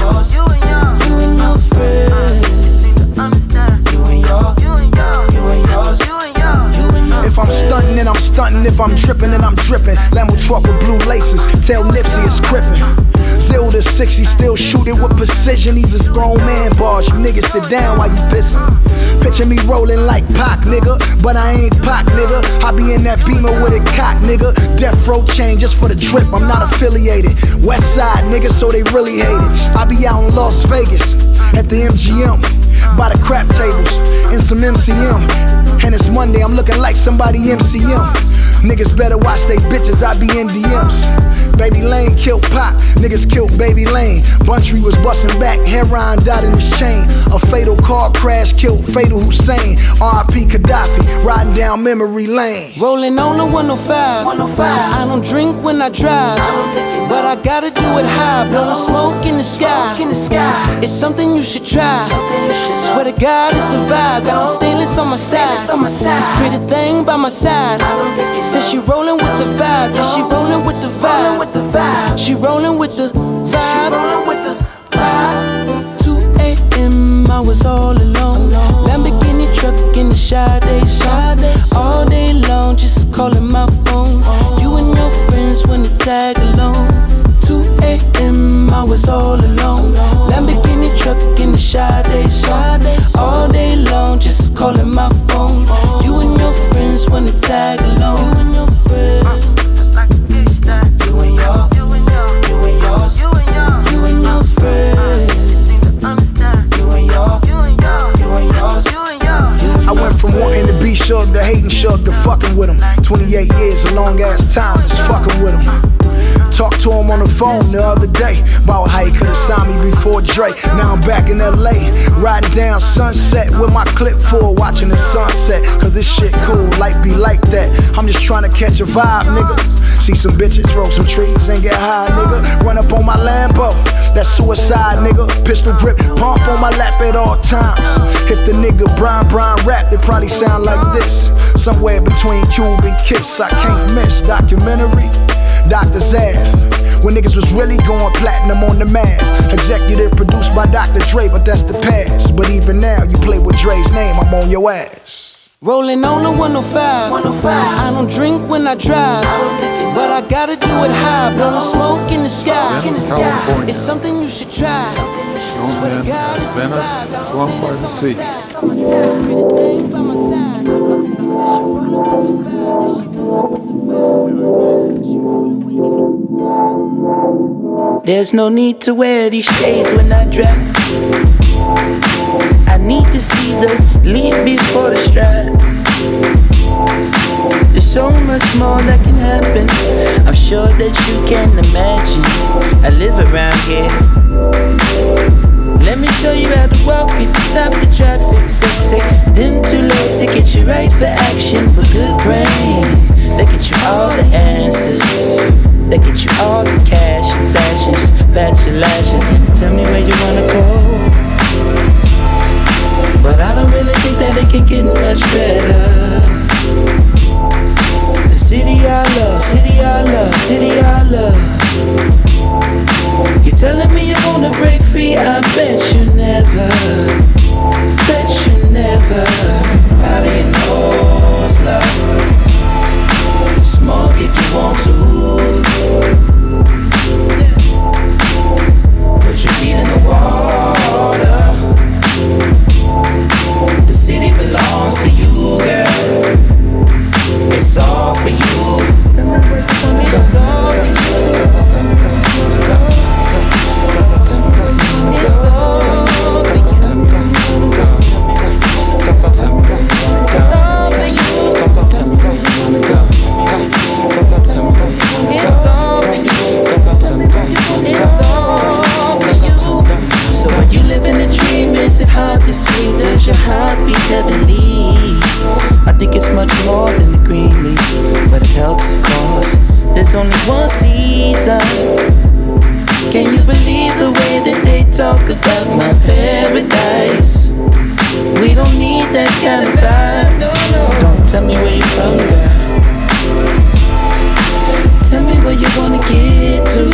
yours, you and your friends. You and your, you and yo You and If I'm stunting and I'm stunting, if I'm dripping and I'm dripping. Lambo truck with blue laces, tell Nipsey it's crippin'. Zero to 60, still shoot it with precision. He's is grown man bars, you niggas sit down while you pissin'. Picture me rolling like Pac, nigga, but I ain't Pac, nigga. I be in that beamer with a cock, nigga. Death row chain just for the drip, I'm not affiliated. West side, nigga, so they really hate it. I be out in Las Vegas at the MGM by the crap tables in some MCM. And it's Monday, I'm looking like somebody MCM. Niggas better watch they bitches, I be in DMs. Baby Lane killed Pop, niggas killed Baby Lane. Buntry was busting back, heroin died in his chain. A fatal car crash killed Fatal Hussein. RIP Kadafi, riding down memory lane. Rolling on the 105. 105. I don't drink when I drive. But I gotta do it high. Blowing smoke in the sky. In the sky. It's something you should try. Swear to God, it's a vibe. Got the stainless on my side. This pretty thing by my side. Says she rolling with the vibe. Yeah, she rolling with the vibe. She rolling with the vibe. 2 a.m. I was all alone. Lamborghini truck in the Sade phone the other day about how he could've signed me before Dre. Now I'm back in LA, riding down Sunset with my clip full, watching the sunset. Cause this shit cool, life be like that. I'm just trying to catch a vibe, nigga. See some bitches, roll some trees and get high, nigga. Run up on my Lambo, That suicide nigga, pistol grip, pump on my lap at all times. If the nigga Brian Brian rap, it probably sound like this. Somewhere between Cube and Kiss, I can't miss documentary. Dr. Zav, when niggas was really going platinum on the math. Executive produced by Dr. Dre, but that's the past. But even now, you play with Dre's name, I'm on your ass. Rolling on the 105. 105. I don't drink when I drive, but I gotta do it high. Blowing smoke in the sky. In the sky. It's something you should try. Swear to God, it's a vibe. Swamp by the sea. Pretty thing by my side. There's no need to wear these shades when I drive. I need to see the leap before the stride. There's so much more that can happen. I'm sure that you can imagine. I live around here. Let me show you how to walk it, stop the traffic. Say, say, them two legs to get you right for action, but good brain. They get you all the answers. They get you all the cash and fashion. Just pat your lashes and tell me where you wanna go. But I don't really think that it can get much better. The city I love, city I love, city I love. You're telling me you wanna break free? I bet you never, bet you never. You know it's love? Smoke if you want to. Only one season. Can you believe the way that they talk about my paradise? We don't need that kind of vibe. Don't tell me where you're from, girl. Tell me where you wanna get to.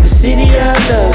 The city I love,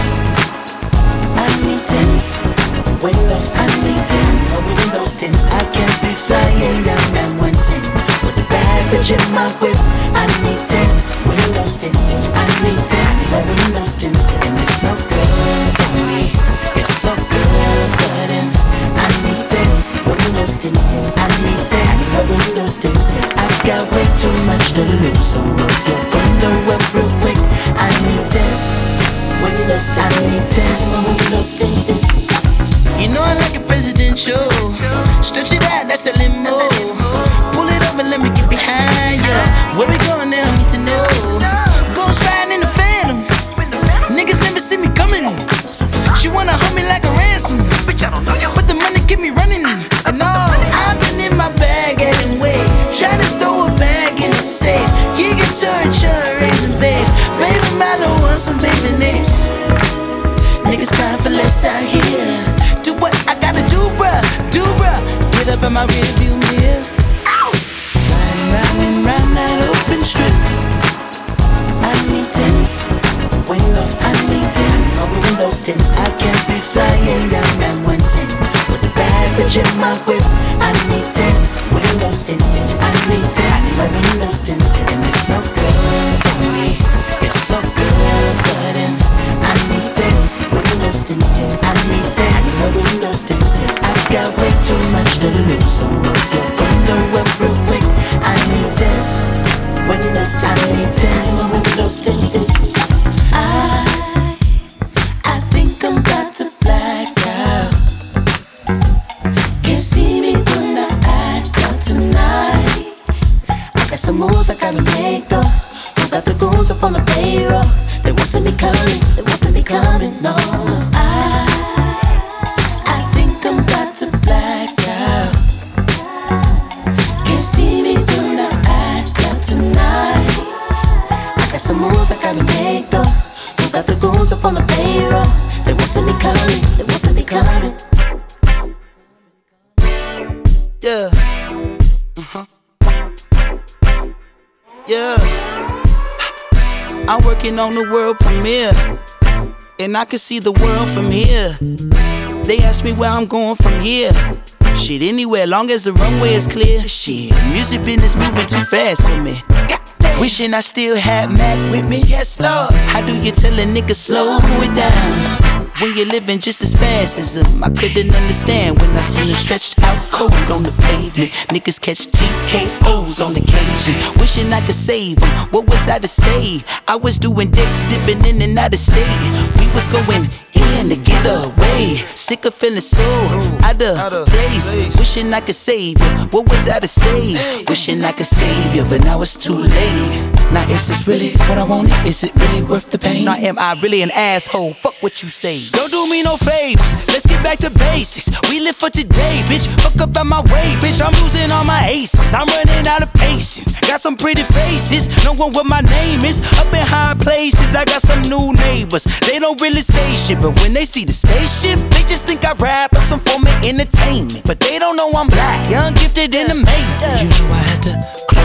In my whip. I need tents. Windows tinted. I need tents. Windows tinted. And it's no good for me. It's so good for them. I need tents. Windows tinted. I need tents. Windows tinted. I've got way too much to lose, so roll your window up real quick. I need tents. Windows I need. Windows tinted. You lost it You know I like a presidential. Stretch it out, that's a limo. Where we going now? Need to know. Ghost riding in the phantom. Niggas never see me coming. She wanna hold me like a ransom. But the money keep me running. And all I've been in my bag anyway. Trying to throw a bag in the safe. You get turn, raising babes. Baby, I don't want some baby names. Niggas crying for less out here. Do what I gotta do, bruh. Do, bruh. Get up in my rearview mirror. In my whip. I need tents. Windows tinted. I need tents. Windows tinted. And it's no good for me. It's so good for them. I need tents. Windows tinted. I need tents. Windows tinted. I've got way too much to lose, so your window up real quick. I need tents. Windows I need tents. Windows tinted. I can see the world from here. They ask me where I'm going from here. Shit, anywhere, long as the runway is clear. Shit, music business moving too fast for me. Wishing I still had Mac with me. Yes, Lord. How do you tell a nigga slow it down? When you're living just as fast as him, I couldn't understand when I seen him stretched out cold on the pavement. Niggas catch TKOs on occasion, wishing I could save. What was I to say? I was doing dicks, dipping in and out of state. We was going in to get away. Sick of feeling so out of place. Wishing I could save you. What was I to say? Wishing I could save you, but now it's too late. Now is this really what I wanted? Is it really worth the pain? Now am I really an asshole? Fuck what you say. Don't do me no favors. Let's get back to basics. We live for today, bitch. Fuck up out my way, bitch. I'm losing all my aces. I'm running out of patience. Got some pretty faces. Knowing what my name is. Up in high places. I got some new neighbors. They don't really say shit, but when they see the spaceship, they just think I rap or some form of entertainment. But they don't know I'm black, young, gifted, and amazing. You know I had to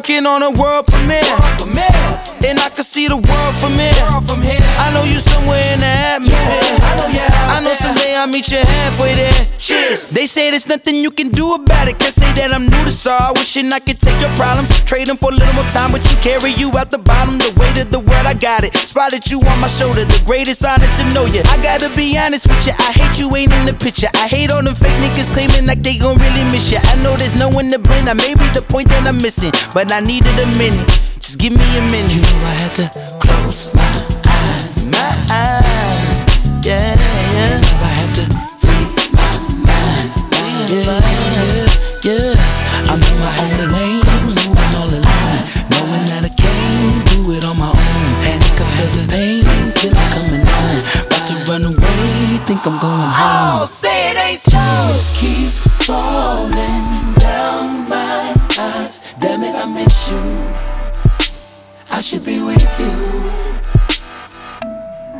working on a world premiere. And I can see the world from here. I know you somewhere in the atmosphere. I know someday I'll meet you halfway there. Cheers. They say there's nothing you can do about it. Can't say that I'm new to sorrow. Wishing I could take your problems, trade them for a little more time. But you carry you out the bottom, the weight of the world. I got it. Spotted you on my shoulder, the greatest honor to know you. I gotta be honest with you. I hate you ain't in the picture. I hate all the fake niggas claiming like they gon' really miss you. I know there's no one to blame. I may be the point that I'm missing, but I needed a minute. Just give me a minute. You know I had to close my eyes, my eyes. Yeah, yeah. I have to free my mind. Yeah, yeah, yeah. I know I had to lay moving all the lies, knowing that I can't do it on my own. And I feel the pain till I'm coming on. About to run away, think I'm going home. Oh, say it ain't so. Tears keep falling down my eyes. Damn it, I miss you. I should be with you.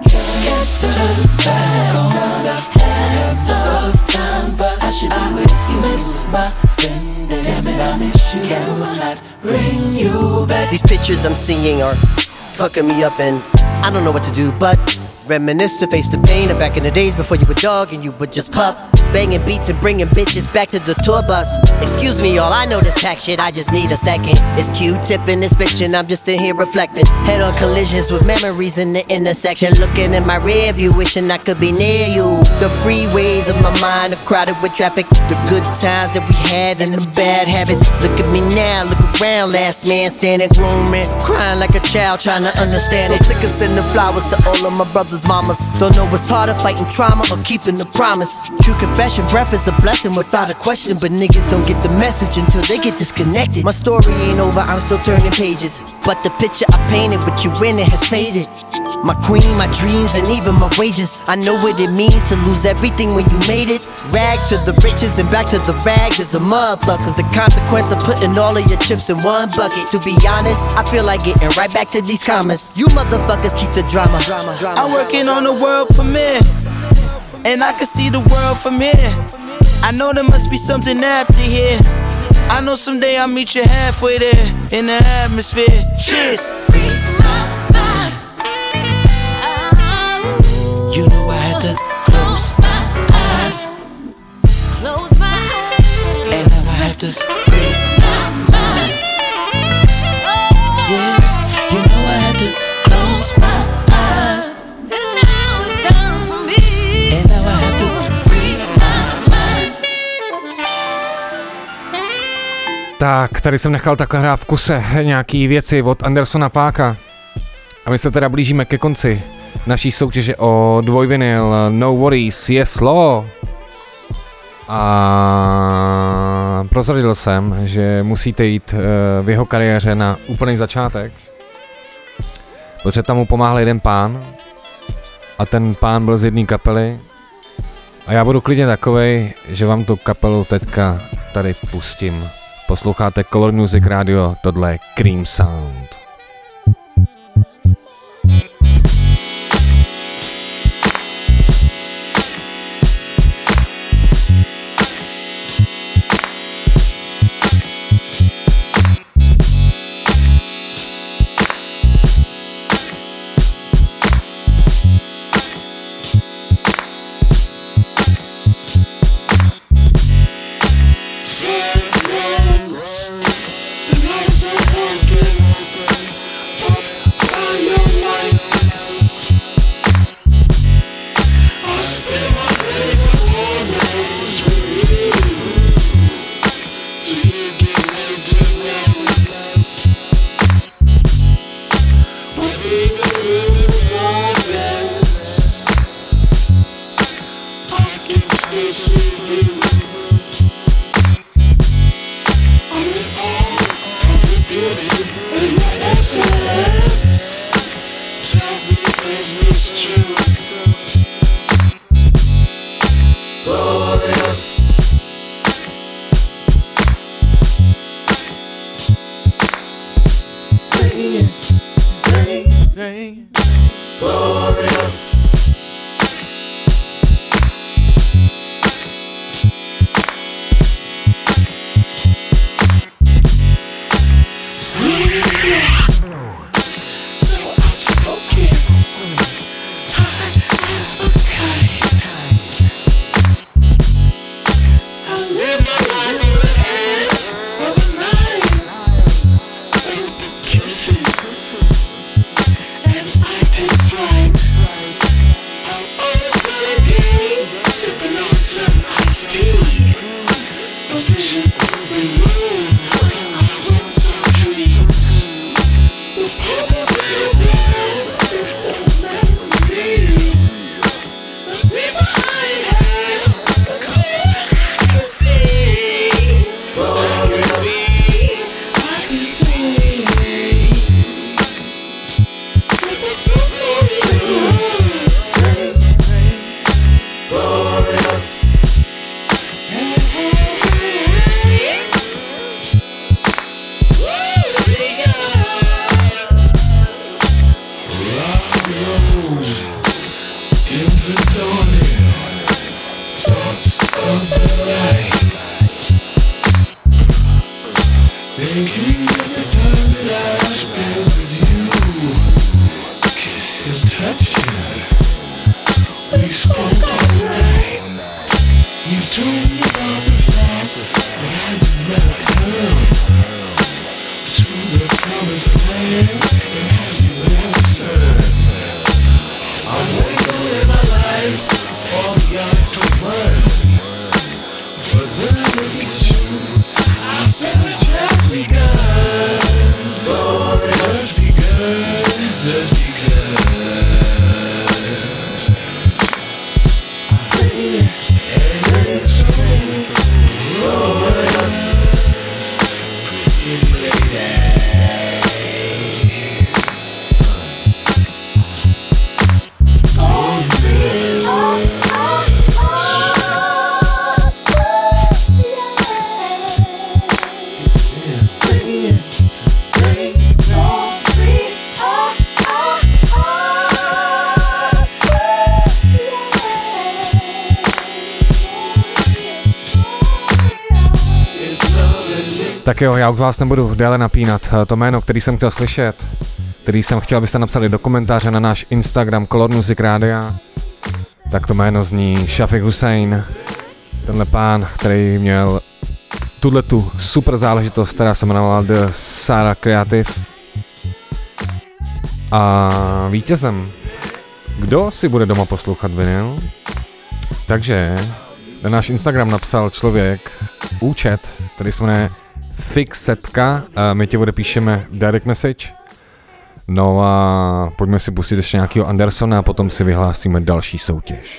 Can't turn back on the hands of time, but I should be with you. Miss my friend, damn it, I miss you. Cannot bring you back. These pictures I'm seeing are fucking me up, and I don't know what to do but reminisce to face the pain of back in the days before you were dog and you would just pup. Banging beats and bringing bitches back to the tour bus. Excuse me, y'all, I know this pack shit, I just need a second. It's Q-tip in this bitch, and I'm just in here reflecting. Head on collisions with memories in the intersection. Looking in my rear view, wishing I could be near you. The freeways of my mind are crowded with traffic. The good times that we had and the bad habits. Look at me now, look around, last man standing grooming. Crying like a child, trying to understand it. So sick of sending flowers to all of my brothers' mamas. Don't know what's harder, fighting trauma or keeping the promise. True confession, breath is a blessing without a question. But niggas don't get the message until they get disconnected. My story ain't over, I'm still turning pages. But the picture I painted with you in it has faded. My queen, my dreams, and even my wages. I know what it means to lose everything when you made it. Rags to the riches and back to the rags is a motherfucker. The consequence of putting all of your chips in one bucket. To be honest, I feel like getting right back to these comments. You motherfuckers keep the drama. drama, drama I'm working on a world premiere, and I can see the world from here. I know there must be something after here. I know someday I'll meet you halfway there in the atmosphere. Cheers. Uh-huh. You know I had to close my eyes, Close my eyes. and now I have to Tak, tady jsem nechal takhle hrát v kuse nějaký věci od Andersona Páka. A my se teda blížíme ke konci naší soutěže o dvojvinyl No Worries, Yes Law. A prozradil jsem, že musíte jít eh, v jeho kariéře na úplný začátek. Protože tam mu pomáhal jeden pán a ten pán byl z jedné kapely a já budu klidně takovej, že vám tu kapelu teďka tady pustím. Posloucháte Color Music Radio, tohle je Cream Sound. Já už vás nebudu déle napínat. To jméno, který jsem chtěl slyšet, který jsem chtěl, abyste napsali do komentáře na náš Instagram Color Music Radio, tak to jméno zní Shafiq Hussein. Tenhle pán, který měl tuhle tu super záležitost, která se jmenovala The Sara Creative. A vítězem, kdo si bude doma poslouchat vinyl? Takže na náš Instagram napsal člověk účet, který se jmenuje Fixetka, my tě odepíšeme direct message. No a pojďme si pustit ještě nějakého Andersona a potom si vyhlásíme další soutěž.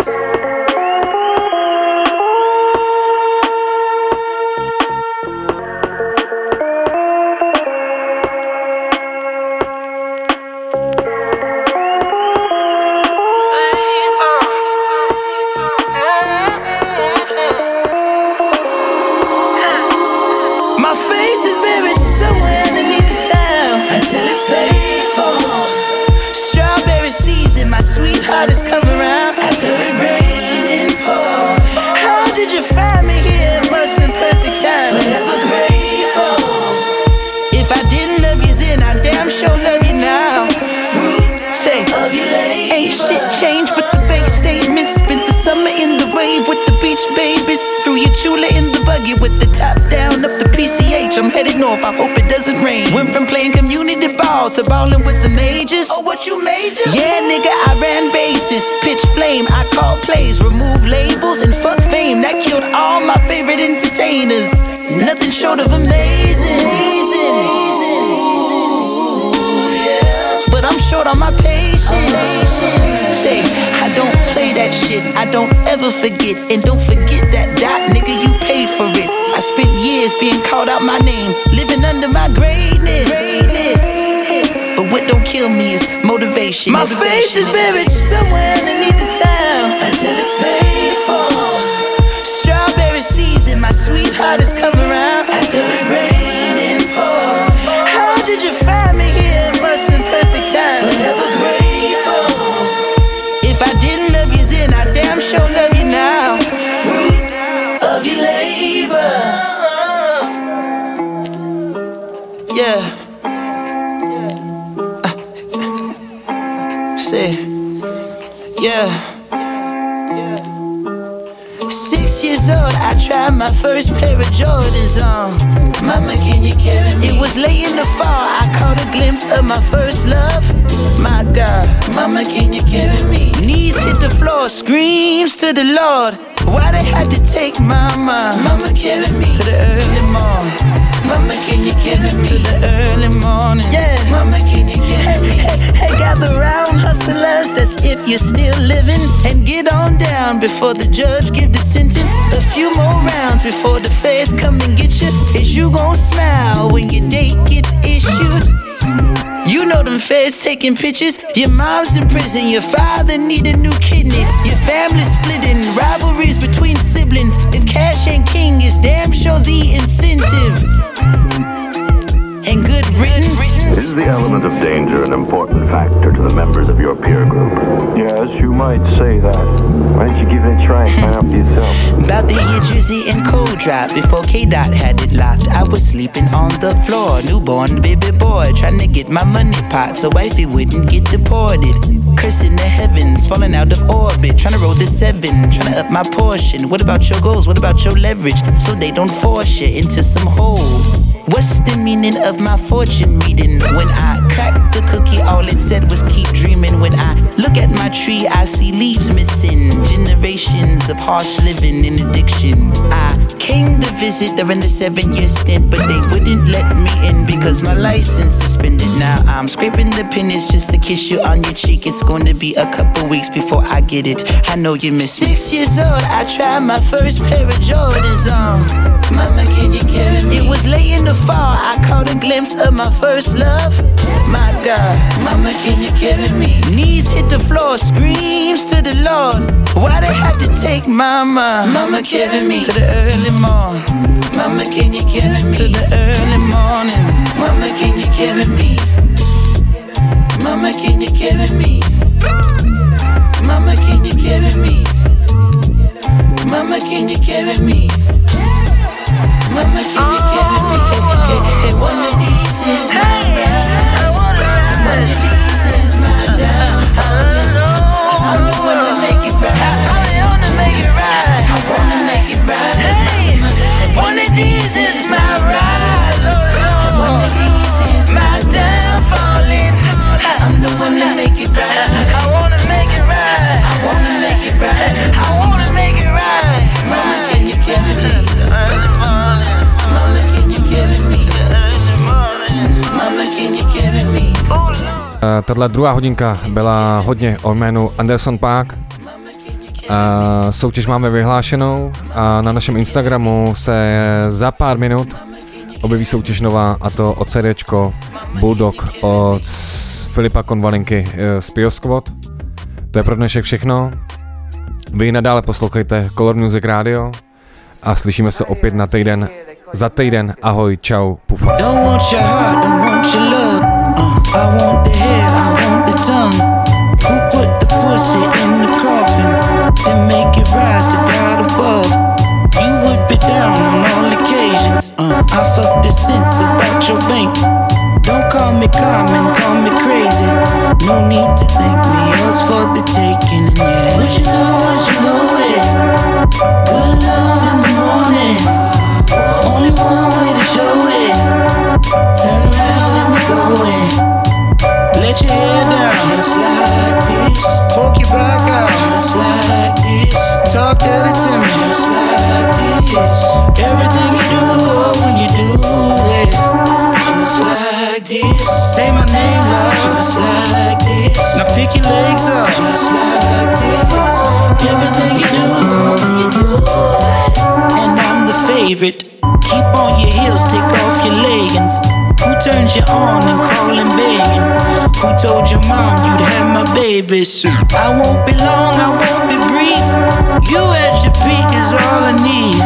Faith is buried somewhere to the Lord. Why they had to take my mind? Mama killing me to the early morning. Mama, can you kill me to the early morning? Yeah. Mama, can you kill me? Hey, hey, hey, gather round, hustlers. That's if you're still living. And get on down before the judge give the sentence. A few more rounds before the feds come and get you. Is you gonna smile when your date gets feds taking pictures. Your mom's in prison, your father need a new kidney. Your family splitting, rivalries between siblings. If cash ain't king, it's damn sure the incentive. Is the element of danger an important factor to the members of your peer group? Yes, you might say that. Why don't you give it a try and find out for yourself? About the year Drizzy and Cold Drop before K Dot had it locked. I was sleeping on the floor, newborn baby boy, trying to get my money pot so wifey wouldn't get deported. Cursing the heavens, falling out of orbit, trying to roll the seven, trying to up my portion. What about your goals? What about your leverage? So they don't force you into some hole. What's the meaning of my fortune reading? When I cracked the cookie, all it said was keep dreaming. When I look at my tree, I see leaves missing. Generations of harsh living and addiction. I came to visit during the seven year stint, but they wouldn't let me in because my license suspended. Now I'm scraping the pennies just to kiss you on your cheek. It's to be a couple weeks before I get it. I know you miss me. Six years old, I tried my first pair of Jordans on. Mama, can you carry me? It was late in the fall, I caught a glimpse of my first love. My God, Mama, can you carry me? Knees hit the floor, screams to the Lord. Why they have to take Mama? Mama, carry me to the early morn. Mama, can you carry me to the early morning? Mama, can you carry me? Mama, can you carry me? Mama, can you carry me? Mama, can you carry me? Mama, can you carry me? Hey, one of these is my rise. One of these is my downfall. I'm the one to make it right. Tahle druhá hodinka byla hodně o jménu Anderson Park. Eh, Soutěž máme vyhlášenou a na našem Instagramu se za pár minut objeví soutěž nová a to o CDčko Bulldog od Filipa Konvalinky eh, z Pio. To je pro dnešek všechno. Vy nadále poslouchejte Color Music Radio a slyšíme se opět na týden za týden. Ahoj, čau, pufa. I want the head, I want the tongue. Who put the pussy in the coffin? Then make it rise to God above. You would be down on all occasions. Uh, I fuck the sense about your bank. favorite. Keep on your heels, take off your leggings. Who turns you on and calling begging? Who told your mom you'd have my baby soon? I won't be long, I won't be brief. You at your peak is all I need.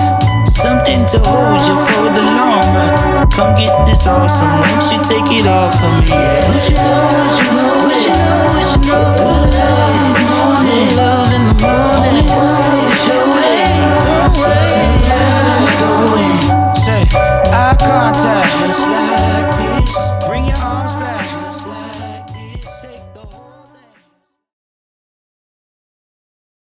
Something to hold you for the long run. Come get this awesome, won't you take it off of me? Yeah. What you know, what you know, what you know, what you know.